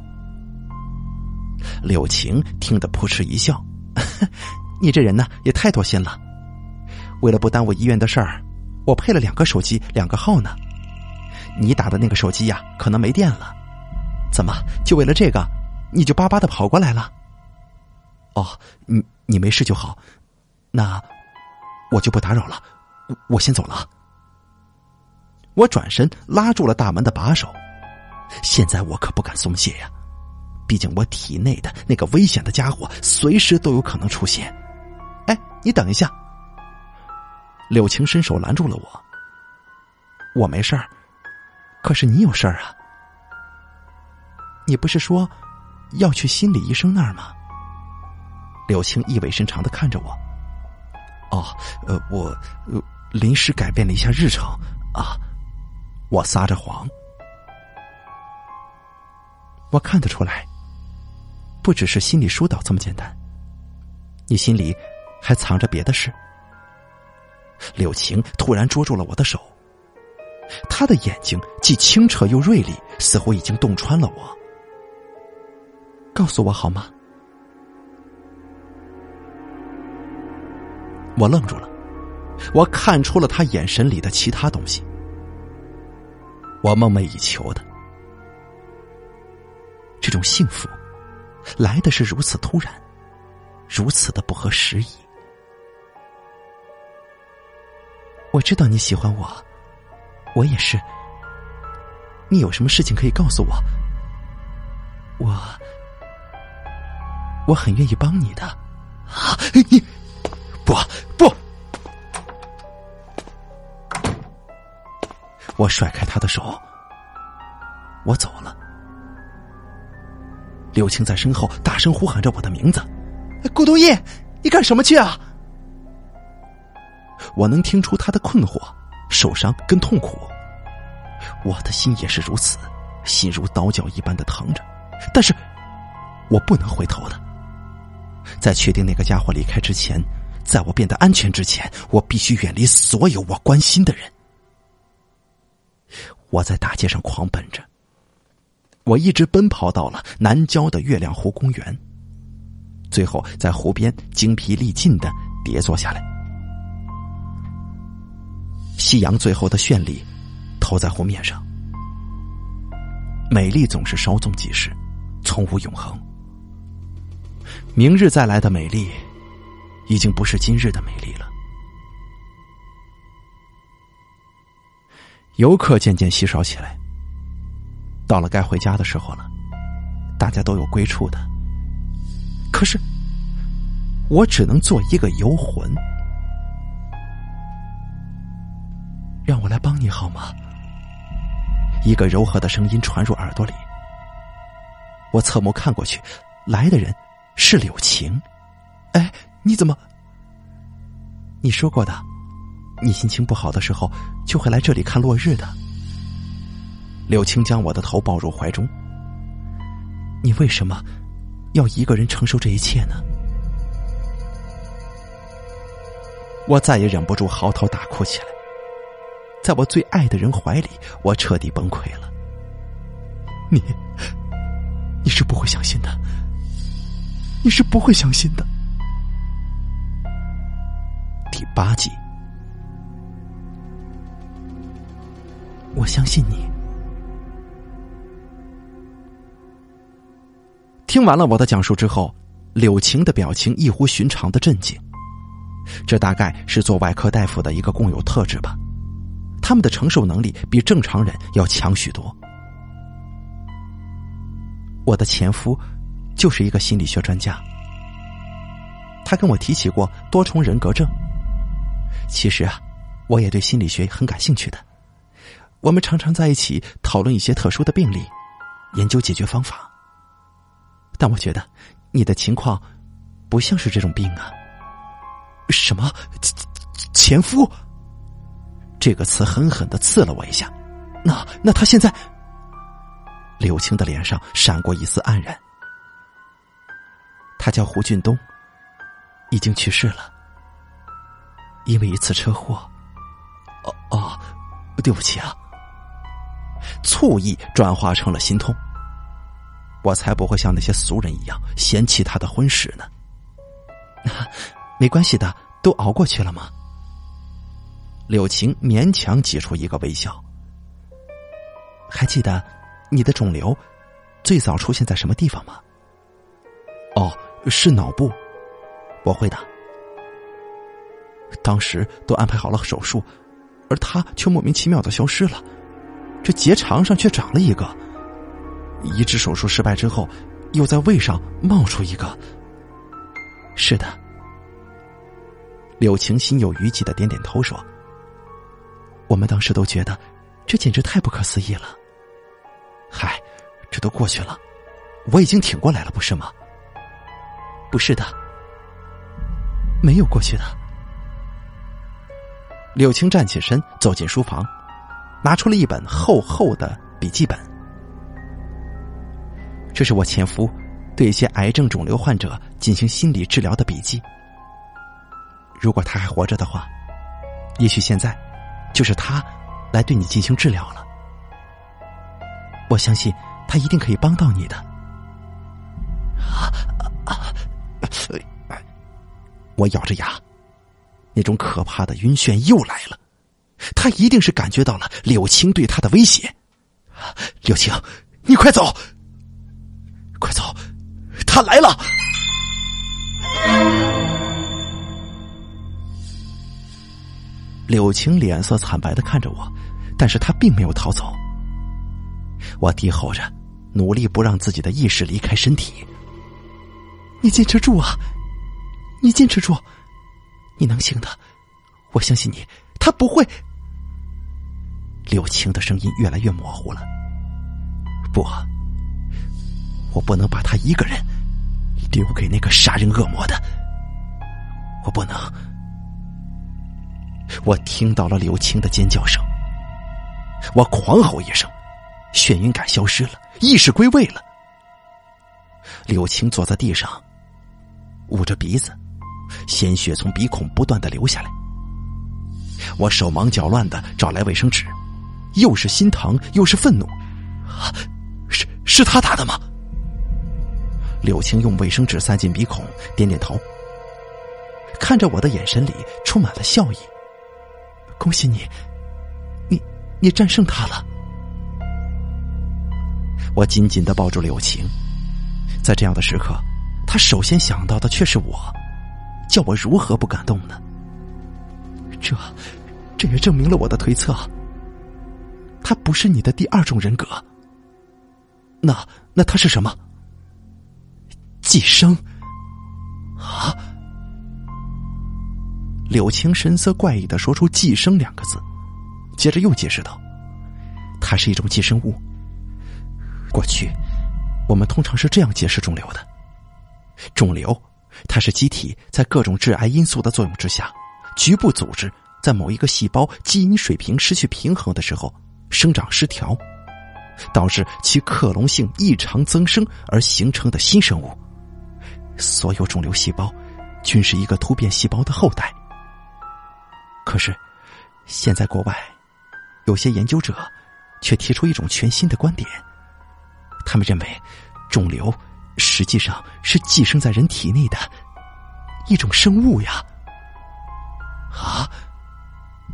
柳晴听得扑哧一笑：“你这人呢，也太多心了。为了不耽误医院的事儿。”我配了两个手机，两个号呢。你打的那个手机呀，可能没电了。怎么，就为了这个，你就巴巴的跑过来了？哦，你你没事就好。那我就不打扰了，我先走了。我转身拉住了大门的把手。现在我可不敢松懈呀，毕竟我体内的那个危险的家伙随时都有可能出现。哎，你等一下。柳晴伸手拦住了我。我没事儿，可是你有事儿啊？你不是说要去心理医生那儿吗？柳青意味深长的看着我。哦，呃，我呃临时改变了一下日程啊，我撒着谎。我看得出来，不只是心理疏导这么简单，你心里还藏着别的事。柳晴突然捉住了我的手，他的眼睛既清澈又锐利，似乎已经洞穿了我。告诉我好吗？我愣住了，我看出了他眼神里的其他东西。我梦寐以求的这种幸福，来的是如此突然，如此的不合时宜。我知道你喜欢我，我也是。你有什么事情可以告诉我？我我很愿意帮你的。啊！你不不！我甩开他的手，我走了。柳青在身后大声呼喊着我的名字：“顾东义，你干什么去啊？”我能听出他的困惑、受伤跟痛苦，我的心也是如此，心如刀绞一般的疼着。但是，我不能回头的。在确定那个家伙离开之前，在我变得安全之前，我必须远离所有我关心的人。我在大街上狂奔着，我一直奔跑到了南郊的月亮湖公园，最后在湖边精疲力尽的跌坐下来。夕阳最后的绚丽，投在湖面上。美丽总是稍纵即逝，从无永恒。明日再来的美丽，已经不是今日的美丽了。游客渐渐稀少起来，到了该回家的时候了，大家都有归处的。可是，我只能做一个游魂。让我来帮你好吗？一个柔和的声音传入耳朵里。我侧目看过去，来的人是柳晴。哎，你怎么？你说过的，你心情不好的时候就会来这里看落日的。柳青将我的头抱入怀中。你为什么要一个人承受这一切呢？我再也忍不住嚎啕大哭起来。在我最爱的人怀里，我彻底崩溃了。你，你是不会相信的，你是不会相信的。第八集，我相信你。听完了我的讲述之后，柳晴的表情异乎寻常的震惊。这大概是做外科大夫的一个共有特质吧。他们的承受能力比正常人要强许多。我的前夫就是一个心理学专家，他跟我提起过多重人格症。其实啊，我也对心理学很感兴趣的。我们常常在一起讨论一些特殊的病例，研究解决方法。但我觉得你的情况不像是这种病啊。什么前夫？这个词狠狠的刺了我一下。那那他现在？柳青的脸上闪过一丝黯然。他叫胡俊东，已经去世了，因为一次车祸。哦哦，对不起啊。醋意转化成了心痛。我才不会像那些俗人一样嫌弃他的婚史呢。[LAUGHS] 没关系的，都熬过去了吗？柳晴勉强挤出一个微笑。还记得你的肿瘤最早出现在什么地方吗？哦，是脑部。我会的。当时都安排好了手术，而他却莫名其妙的消失了。这结肠上却长了一个。移植手术失败之后，又在胃上冒出一个。是的。柳晴心有余悸的点点头说：“我们当时都觉得，这简直太不可思议了。嗨，这都过去了，我已经挺过来了，不是吗？不是的，没有过去的。”柳青站起身，走进书房，拿出了一本厚厚的笔记本。这是我前夫对一些癌症肿瘤患者进行心理治疗的笔记。如果他还活着的话，也许现在就是他来对你进行治疗了。我相信他一定可以帮到你的。啊啊！我咬着牙，那种可怕的晕眩又来了。他一定是感觉到了柳青对他的威胁。柳青，你快走！快走！他来了。柳青脸色惨白的看着我，但是他并没有逃走。我低吼着，努力不让自己的意识离开身体。你坚持住啊！你坚持住，你能行的，我相信你。他不会。柳青的声音越来越模糊了。不，我不能把他一个人留给那个杀人恶魔的。我不能。我听到了柳青的尖叫声，我狂吼一声，眩晕感消失了，意识归位了。柳青坐在地上，捂着鼻子，鲜血从鼻孔不断的流下来。我手忙脚乱的找来卫生纸，又是心疼又是愤怒，是是他打的吗？柳青用卫生纸塞进鼻孔，点点头，看着我的眼神里充满了笑意。恭喜你，你你战胜他了。我紧紧的抱住柳晴，在这样的时刻，他首先想到的却是我，叫我如何不感动呢？这，这也证明了我的推测，他不是你的第二种人格。那那他是什么？寄生？啊？柳青神色怪异的说出“寄生”两个字，接着又解释道：“它是一种寄生物。过去，我们通常是这样解释肿瘤的：肿瘤，它是机体在各种致癌因素的作用之下，局部组织在某一个细胞基因水平失去平衡的时候生长失调，导致其克隆性异常增生而形成的新生物。所有肿瘤细胞，均是一个突变细胞的后代。”可是，现在国外有些研究者却提出一种全新的观点。他们认为，肿瘤实际上是寄生在人体内的一种生物呀！啊！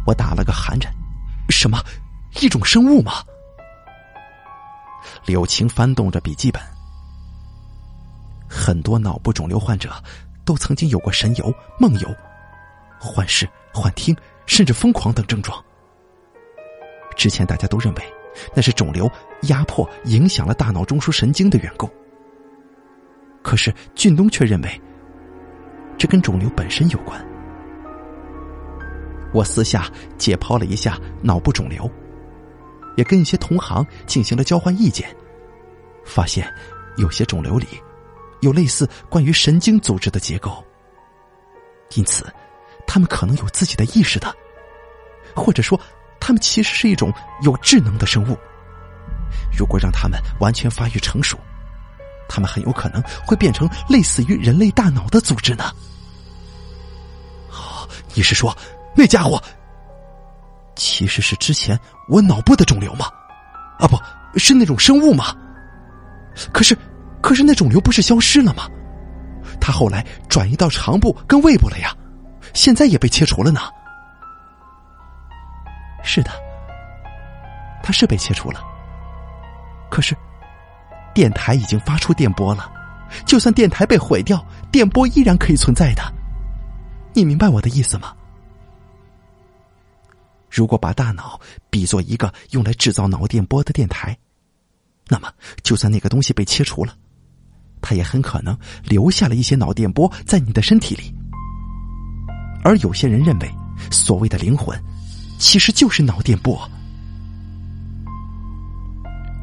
我打了个寒颤。什么？一种生物吗？柳青翻动着笔记本。很多脑部肿瘤患者都曾经有过神游、梦游、幻视。幻听，甚至疯狂等症状。之前大家都认为那是肿瘤压迫影响了大脑中枢神经的缘故。可是俊东却认为，这跟肿瘤本身有关。我私下解剖了一下脑部肿瘤，也跟一些同行进行了交换意见，发现有些肿瘤里有类似关于神经组织的结构，因此他们可能有自己的意识的，或者说他们其实是一种有智能的生物。如果让他们完全发育成熟，他们很有可能会变成类似于人类大脑的组织呢。哦，你是说？那家伙其实是之前我脑部的肿瘤吗？啊，不是那种生物吗？可是，可是那肿瘤不是消失了吗？他后来转移到肠部跟胃部了呀，现在也被切除了呢。是的，他是被切除了。可是，电台已经发出电波了，就算电台被毁掉，电波依然可以存在的。你明白我的意思吗？如果把大脑比作一个用来制造脑电波的电台，那么就算那个东西被切除了，它也很可能留下了一些脑电波在你的身体里。而有些人认为，所谓的灵魂，其实就是脑电波。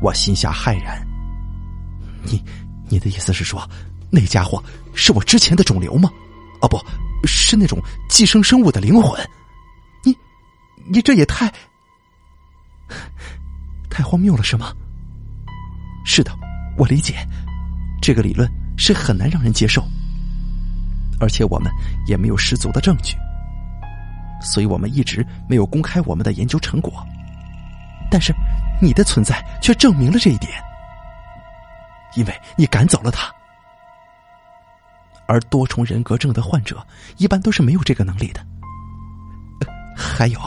我心下骇然。你，你的意思是说，那家伙是我之前的肿瘤吗？哦，不是那种寄生生物的灵魂。你你这也太太荒谬了，是吗？是的，我理解，这个理论是很难让人接受，而且我们也没有十足的证据，所以我们一直没有公开我们的研究成果。但是你的存在却证明了这一点，因为你赶走了他，而多重人格症的患者一般都是没有这个能力的。还有。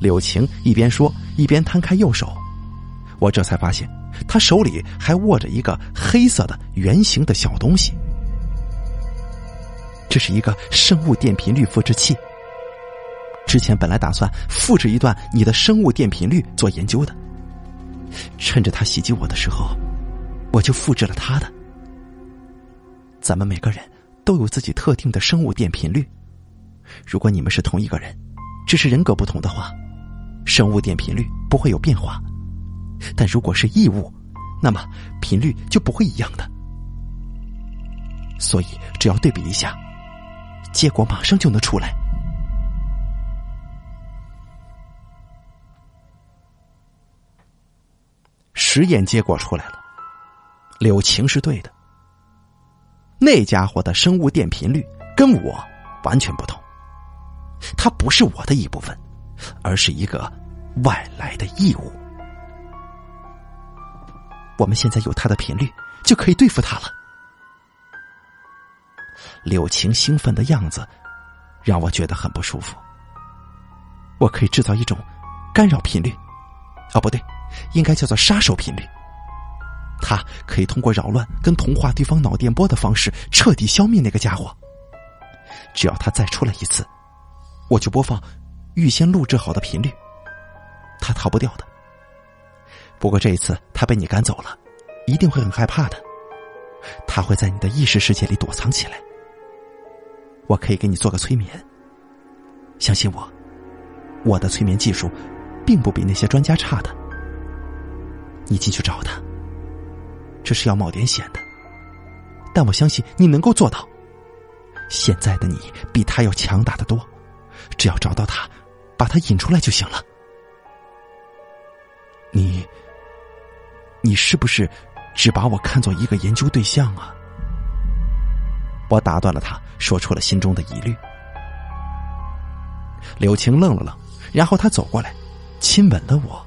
柳晴一边说，一边摊开右手，我这才发现，他手里还握着一个黑色的圆形的小东西。这是一个生物电频率复制器。之前本来打算复制一段你的生物电频率做研究的，趁着他袭击我的时候，我就复制了他的。咱们每个人都有自己特定的生物电频率，如果你们是同一个人，只是人格不同的话。生物电频率不会有变化，但如果是异物，那么频率就不会一样的。所以只要对比一下，结果马上就能出来。实验结果出来了，柳晴是对的。那家伙的生物电频率跟我完全不同，它不是我的一部分。而是一个外来的异物。我们现在有他的频率，就可以对付他了。柳晴兴奋的样子让我觉得很不舒服。我可以制造一种干扰频率，哦，不对，应该叫做杀手频率。它可以通过扰乱跟同化对方脑电波的方式彻底消灭那个家伙。只要他再出来一次，我就播放。预先录制好的频率，他逃不掉的。不过这一次他被你赶走了，一定会很害怕的。他会在你的意识世界里躲藏起来。我可以给你做个催眠，相信我，我的催眠技术并不比那些专家差的。你进去找他，这是要冒点险的，但我相信你能够做到。现在的你比他要强大的多，只要找到他。把他引出来就行了。你，你是不是只把我看作一个研究对象啊？我打断了他，说出了心中的疑虑。柳青愣了愣，然后他走过来，亲吻了我。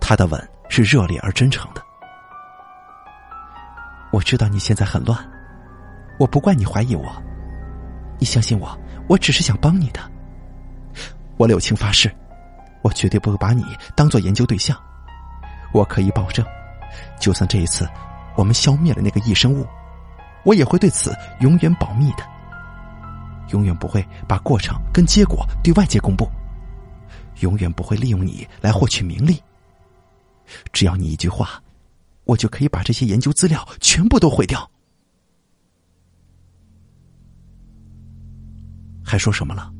他的吻是热烈而真诚的。我知道你现在很乱，我不怪你怀疑我。你相信我，我只是想帮你的。我柳青发誓，我绝对不会把你当做研究对象。我可以保证，就算这一次我们消灭了那个异生物，我也会对此永远保密的，永远不会把过程跟结果对外界公布，永远不会利用你来获取名利。只要你一句话，我就可以把这些研究资料全部都毁掉。还说什么了？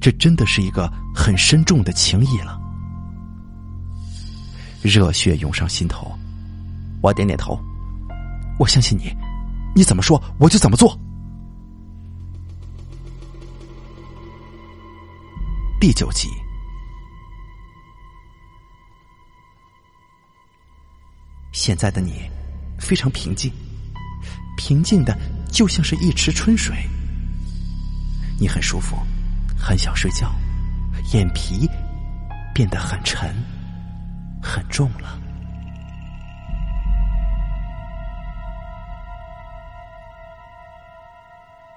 这真的是一个很深重的情谊了。热血涌上心头，我点点头，我相信你，你怎么说我就怎么做。第九集，现在的你非常平静，平静的就像是一池春水。你很舒服，很想睡觉，眼皮变得很沉。很重了。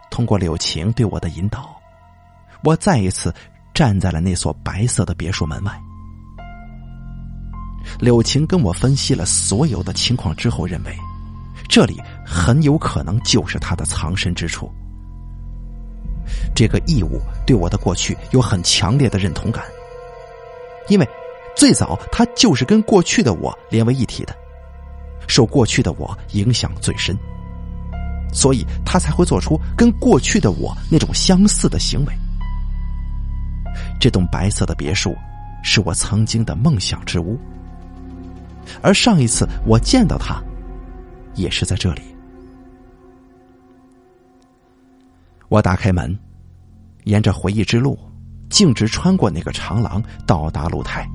通过柳晴对我的引导，我再一次站在了那所白色的别墅门外。柳晴跟我分析了所有的情况之后，认为这里很有可能就是他的藏身之处。这个异物对我的过去有很强烈的认同感，因为。最早，他就是跟过去的我连为一体的，受过去的我影响最深，所以他才会做出跟过去的我那种相似的行为。这栋白色的别墅是我曾经的梦想之屋，而上一次我见到他，也是在这里。我打开门，沿着回忆之路，径直穿过那个长廊，到达露台。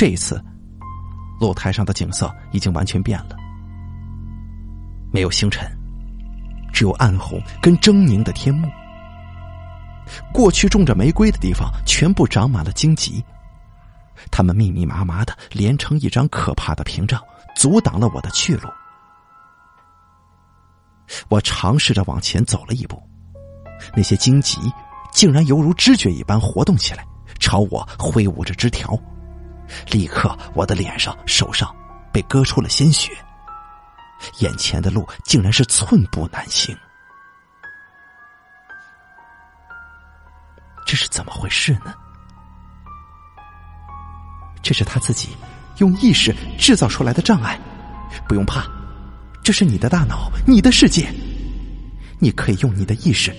这一次，露台上的景色已经完全变了，没有星辰，只有暗红跟狰狞的天幕。过去种着玫瑰的地方，全部长满了荆棘，它们密密麻麻的连成一张可怕的屏障，阻挡了我的去路。我尝试着往前走了一步，那些荆棘竟然犹如知觉一般活动起来，朝我挥舞着枝条。立刻，我的脸上、手上被割出了鲜血，眼前的路竟然是寸步难行。这是怎么回事呢？这是他自己用意识制造出来的障碍。不用怕，这是你的大脑，你的世界，你可以用你的意识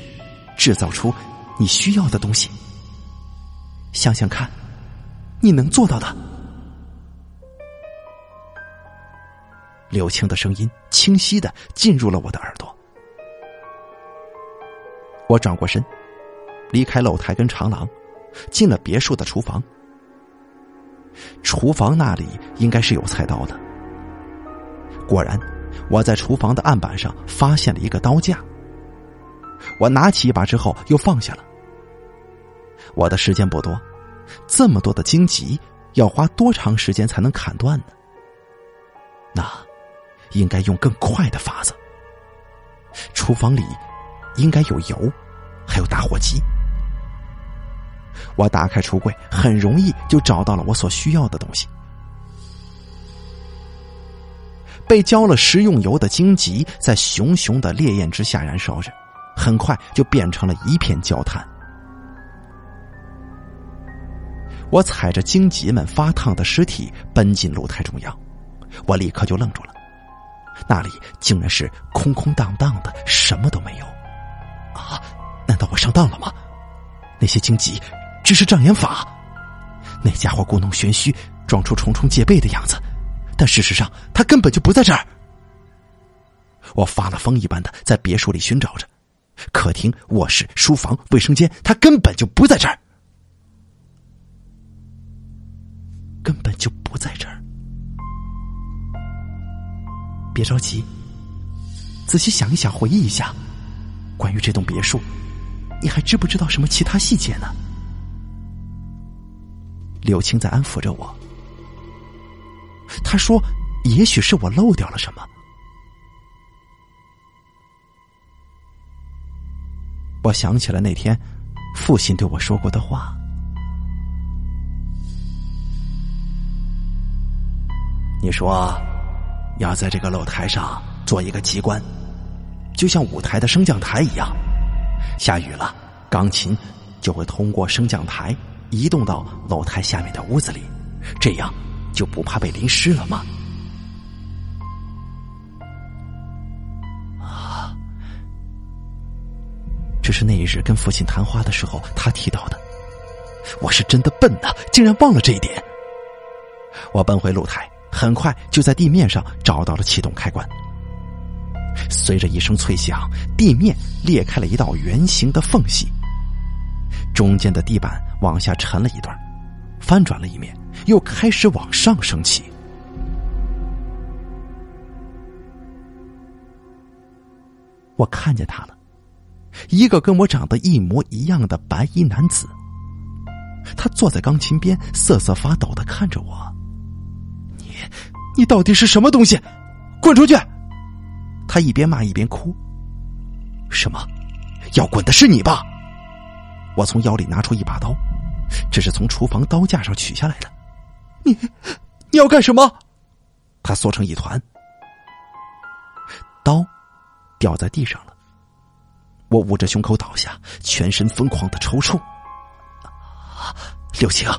制造出你需要的东西。想想看。你能做到的。柳青的声音清晰的进入了我的耳朵。我转过身，离开露台跟长廊，进了别墅的厨房。厨房那里应该是有菜刀的。果然，我在厨房的案板上发现了一个刀架。我拿起一把之后又放下了。我的时间不多。这么多的荆棘，要花多长时间才能砍断呢？那应该用更快的法子。厨房里应该有油，还有打火机。我打开橱柜，很容易就找到了我所需要的东西。被浇了食用油的荆棘在熊熊的烈焰之下燃烧着，很快就变成了一片焦炭。我踩着荆棘们发烫的尸体奔进露台中央，我立刻就愣住了，那里竟然是空空荡荡的，什么都没有。啊，难道我上当了吗？那些荆棘只是障眼法？那家伙故弄玄虚，装出重重戒备的样子，但事实上他根本就不在这儿。我发了疯一般的在别墅里寻找着，客厅、卧室、书房、卫生间，他根本就不在这儿。根本就不在这儿。别着急，仔细想一想，回忆一下，关于这栋别墅，你还知不知道什么其他细节呢？柳青在安抚着我，他说：“也许是我漏掉了什么。”我想起了那天父亲对我说过的话。你说，要在这个露台上做一个机关，就像舞台的升降台一样。下雨了，钢琴就会通过升降台移动到露台下面的屋子里，这样就不怕被淋湿了吗？啊！这是那一日跟父亲谈话的时候他提到的。我是真的笨呐，竟然忘了这一点。我奔回露台，很快就在地面上找到了启动开关。随着一声脆响，地面裂开了一道圆形的缝隙，中间的地板往下沉了一段，翻转了一面，又开始往上升起。我看见他了，一个跟我长得一模一样的白衣男子。他坐在钢琴边，瑟瑟发抖的看着我。你，到底是什么东西？滚出去！他一边骂一边哭。什么？要滚的是你吧？我从腰里拿出一把刀，这是从厨房刀架上取下来的。你，你要干什么？他缩成一团，刀掉在地上了。我捂着胸口倒下，全身疯狂的抽搐。刘青，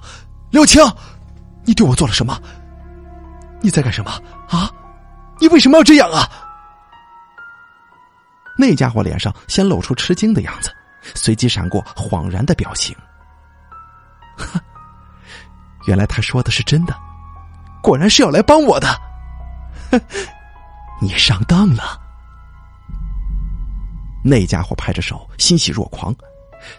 刘青，你对我做了什么？你在干什么啊？你为什么要这样啊？那家伙脸上先露出吃惊的样子，随即闪过恍然的表情。哼 [LAUGHS] 原来他说的是真的，果然是要来帮我的。哼 [LAUGHS] 你上当了。那家伙拍着手，欣喜若狂，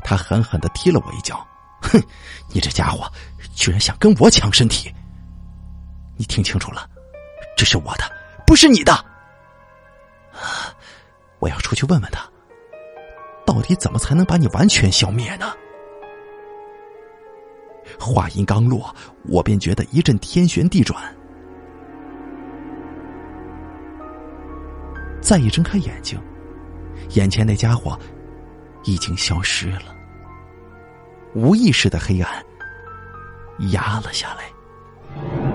他狠狠的踢了我一脚。哼，你这家伙居然想跟我抢身体！你听清楚了，这是我的，不是你的。我要出去问问他，到底怎么才能把你完全消灭呢？话音刚落，我便觉得一阵天旋地转。再一睁开眼睛，眼前那家伙已经消失了，无意识的黑暗压了下来。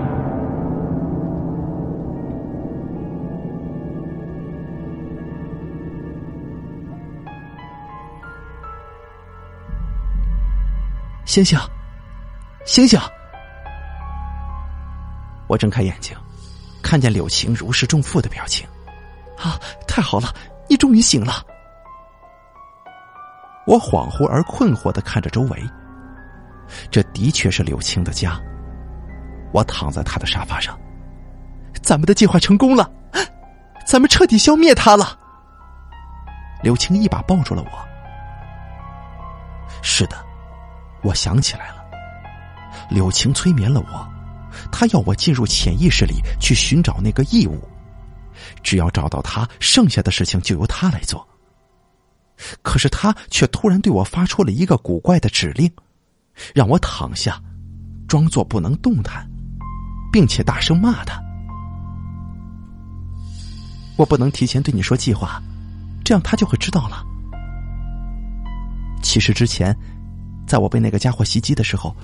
醒醒，醒醒！我睁开眼睛，看见柳晴如释重负的表情。啊，太好了，你终于醒了！我恍惚而困惑的看着周围，这的确是柳青的家。我躺在他的沙发上，咱们的计划成功了，咱们彻底消灭他了。柳青一把抱住了我。是的。我想起来了，柳晴催眠了我，他要我进入潜意识里去寻找那个异物，只要找到他，剩下的事情就由他来做。可是他却突然对我发出了一个古怪的指令，让我躺下，装作不能动弹，并且大声骂他。我不能提前对你说计划，这样他就会知道了。其实之前。在我被那个家伙袭击的时候，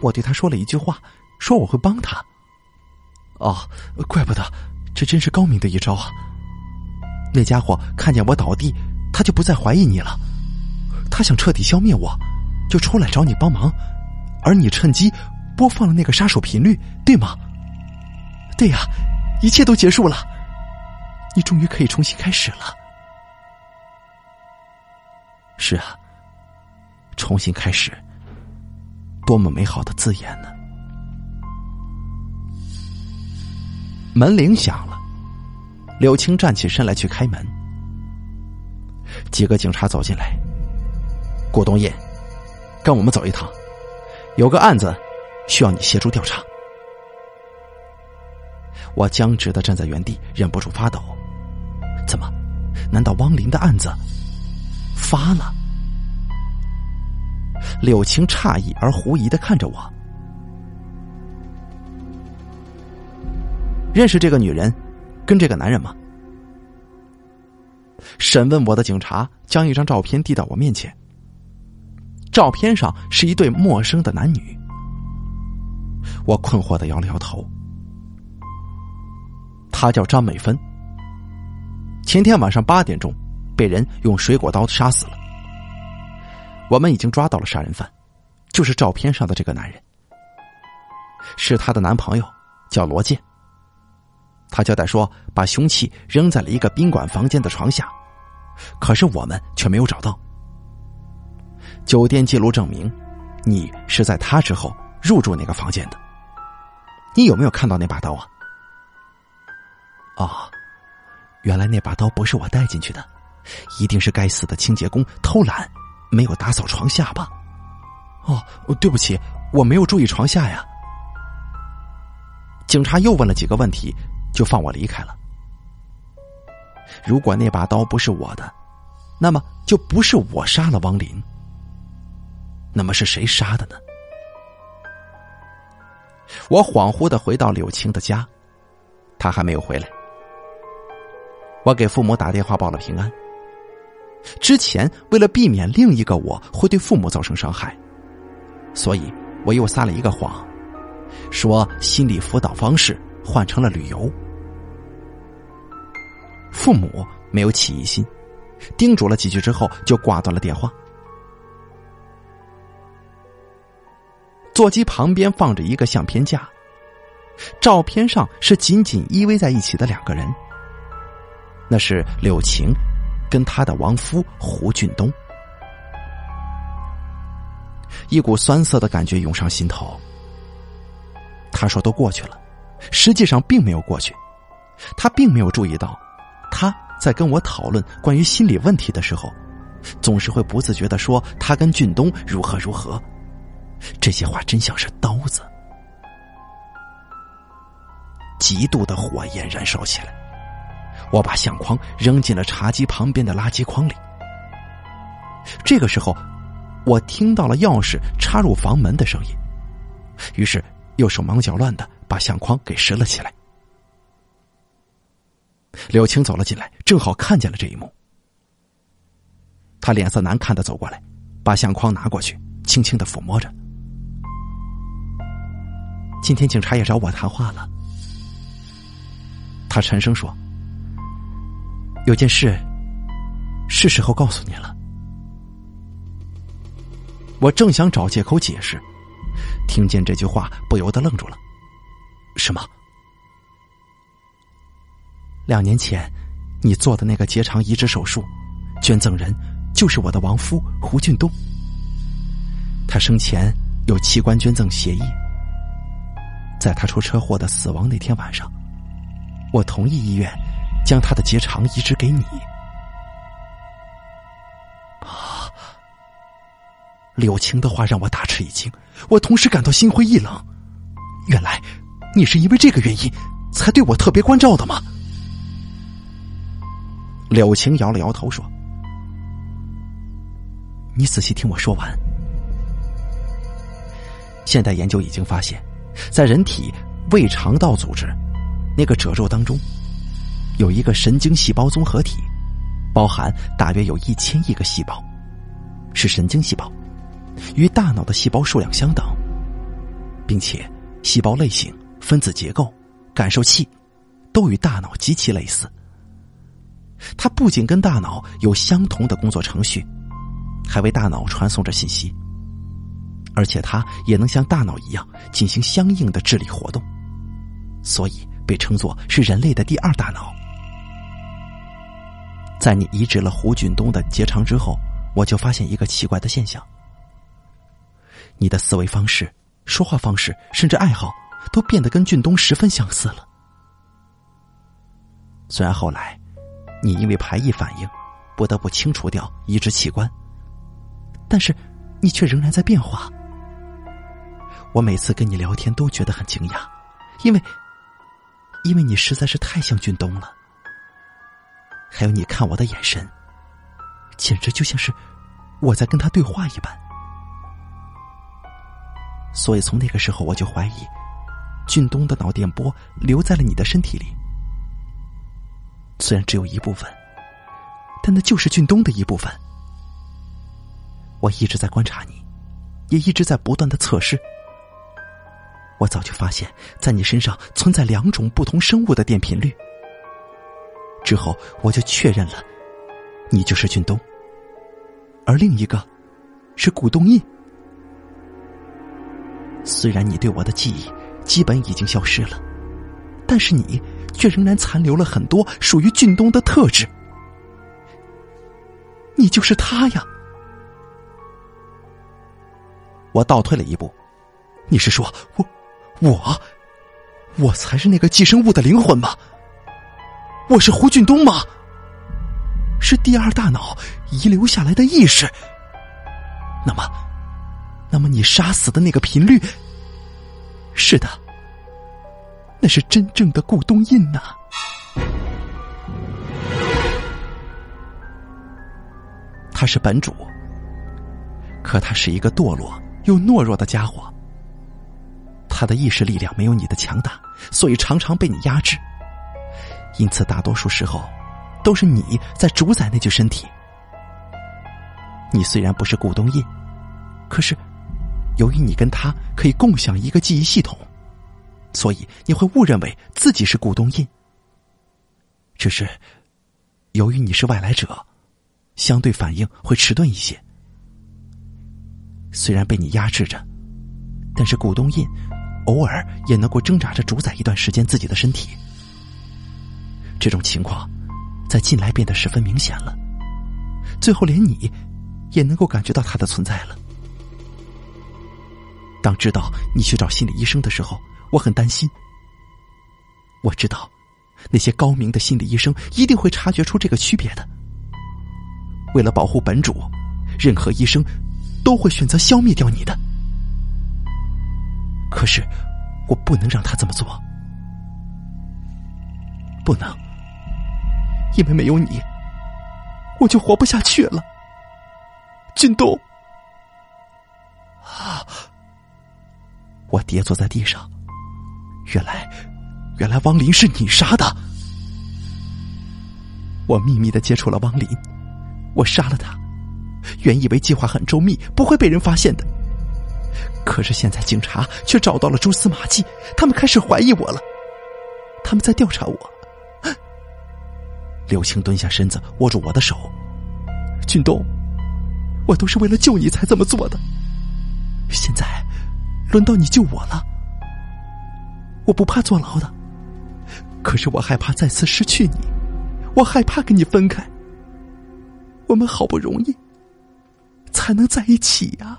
我对他说了一句话，说我会帮他。哦，怪不得，这真是高明的一招啊！那家伙看见我倒地，他就不再怀疑你了。他想彻底消灭我，就出来找你帮忙，而你趁机播放了那个杀手频率，对吗？对呀，一切都结束了，你终于可以重新开始了。是啊。重新开始，多么美好的字眼呢！门铃响了，柳青站起身来去开门。几个警察走进来，顾东业，跟我们走一趟，有个案子需要你协助调查。我僵直的站在原地，忍不住发抖。怎么？难道汪林的案子发了？柳青诧异而狐疑的看着我，认识这个女人，跟这个男人吗？审问我的警察将一张照片递到我面前，照片上是一对陌生的男女。我困惑的摇了摇头。她叫张美芬，前天晚上八点钟被人用水果刀杀死了。我们已经抓到了杀人犯，就是照片上的这个男人，是她的男朋友，叫罗健。他交代说，把凶器扔在了一个宾馆房间的床下，可是我们却没有找到。酒店记录证明，你是在他之后入住那个房间的。你有没有看到那把刀啊？哦，原来那把刀不是我带进去的，一定是该死的清洁工偷懒，没有打扫床下吧？哦，对不起，我没有注意床下呀。警察又问了几个问题，就放我离开了。如果那把刀不是我的，那么就不是我杀了王林。那么是谁杀的呢？我恍惚的回到柳青的家，他还没有回来。我给父母打电话报了平安。之前为了避免另一个我会对父母造成伤害，所以我又撒了一个谎，说心理辅导方式换成了旅游。父母没有起疑心，叮嘱了几句之后就挂断了电话。座机旁边放着一个相片架，照片上是紧紧依偎在一起的两个人。那是柳晴跟他的亡夫胡俊东。一股酸涩的感觉涌上心头。他说都过去了，实际上并没有过去。他并没有注意到，他在跟我讨论关于心理问题的时候，总是会不自觉的说他跟俊东如何如何。这些话真像是刀子，极度的火焰燃烧起来。我把相框扔进了茶几旁边的垃圾筐里。这个时候，我听到了钥匙插入房门的声音，于是又手忙脚乱的把相框给拾了起来。柳青走了进来，正好看见了这一幕。他脸色难看的走过来，把相框拿过去，轻轻的抚摸着。今天警察也找我谈话了，他沉声说：“有件事，是时候告诉你了。”我正想找借口解释，听见这句话，不由得愣住了。什么？两年前你做的那个结肠移植手术，捐赠人就是我的亡夫胡俊东。他生前有器官捐赠协议。在他出车祸的死亡那天晚上，我同意医院将他的结肠移植给你。啊！柳青的话让我大吃一惊，我同时感到心灰意冷。原来你是因为这个原因才对我特别关照的吗？柳青摇了摇头说：“你仔细听我说完。现代研究已经发现。”在人体胃肠道组织那个褶皱当中，有一个神经细胞综合体，包含大约有一千亿个细胞，是神经细胞，与大脑的细胞数量相等，并且细胞类型、分子结构、感受器都与大脑极其类似。它不仅跟大脑有相同的工作程序，还为大脑传送着信息。而且它也能像大脑一样进行相应的智力活动，所以被称作是人类的第二大脑。在你移植了胡俊东的结肠之后，我就发现一个奇怪的现象：你的思维方式、说话方式，甚至爱好，都变得跟俊东十分相似了。虽然后来你因为排异反应，不得不清除掉移植器官，但是你却仍然在变化。我每次跟你聊天都觉得很惊讶，因为，因为你实在是太像俊东了。还有你看我的眼神，简直就像是我在跟他对话一般。所以从那个时候我就怀疑，俊东的脑电波留在了你的身体里。虽然只有一部分，但那就是俊东的一部分。我一直在观察你，也一直在不断的测试。我早就发现，在你身上存在两种不同生物的电频率。之后，我就确认了，你就是俊东，而另一个是古东印。虽然你对我的记忆基本已经消失了，但是你却仍然残留了很多属于俊东的特质。你就是他呀！我倒退了一步，你是说我，我，我才是那个寄生物的灵魂吗？我是胡俊东吗？是第二大脑遗留下来的意识？那么，那么你杀死的那个频率？是的，那是真正的顾东印呐！他是本主，可他是一个堕落。又懦弱的家伙，他的意识力量没有你的强大，所以常常被你压制。因此，大多数时候都是你在主宰那具身体。你虽然不是顾东印，可是由于你跟他可以共享一个记忆系统，所以你会误认为自己是顾东印。只是由于你是外来者，相对反应会迟钝一些。虽然被你压制着，但是古东印偶尔也能够挣扎着主宰一段时间自己的身体。这种情况在近来变得十分明显了，最后连你也能够感觉到他的存在了。当知道你去找心理医生的时候，我很担心。我知道那些高明的心理医生一定会察觉出这个区别的。为了保护本主，任何医生。都会选择消灭掉你的，可是我不能让他这么做，不能，因为没有你，我就活不下去了。军东，啊！我跌坐在地上，原来，原来汪林是你杀的。我秘密的接触了汪林，我杀了他。原以为计划很周密，不会被人发现的，可是现在警察却找到了蛛丝马迹，他们开始怀疑我了，他们在调查我。柳青蹲下身子，握住我的手，俊东，我都是为了救你才这么做的，现在轮到你救我了，我不怕坐牢的，可是我害怕再次失去你，我害怕跟你分开，我们好不容易。才能在一起呀！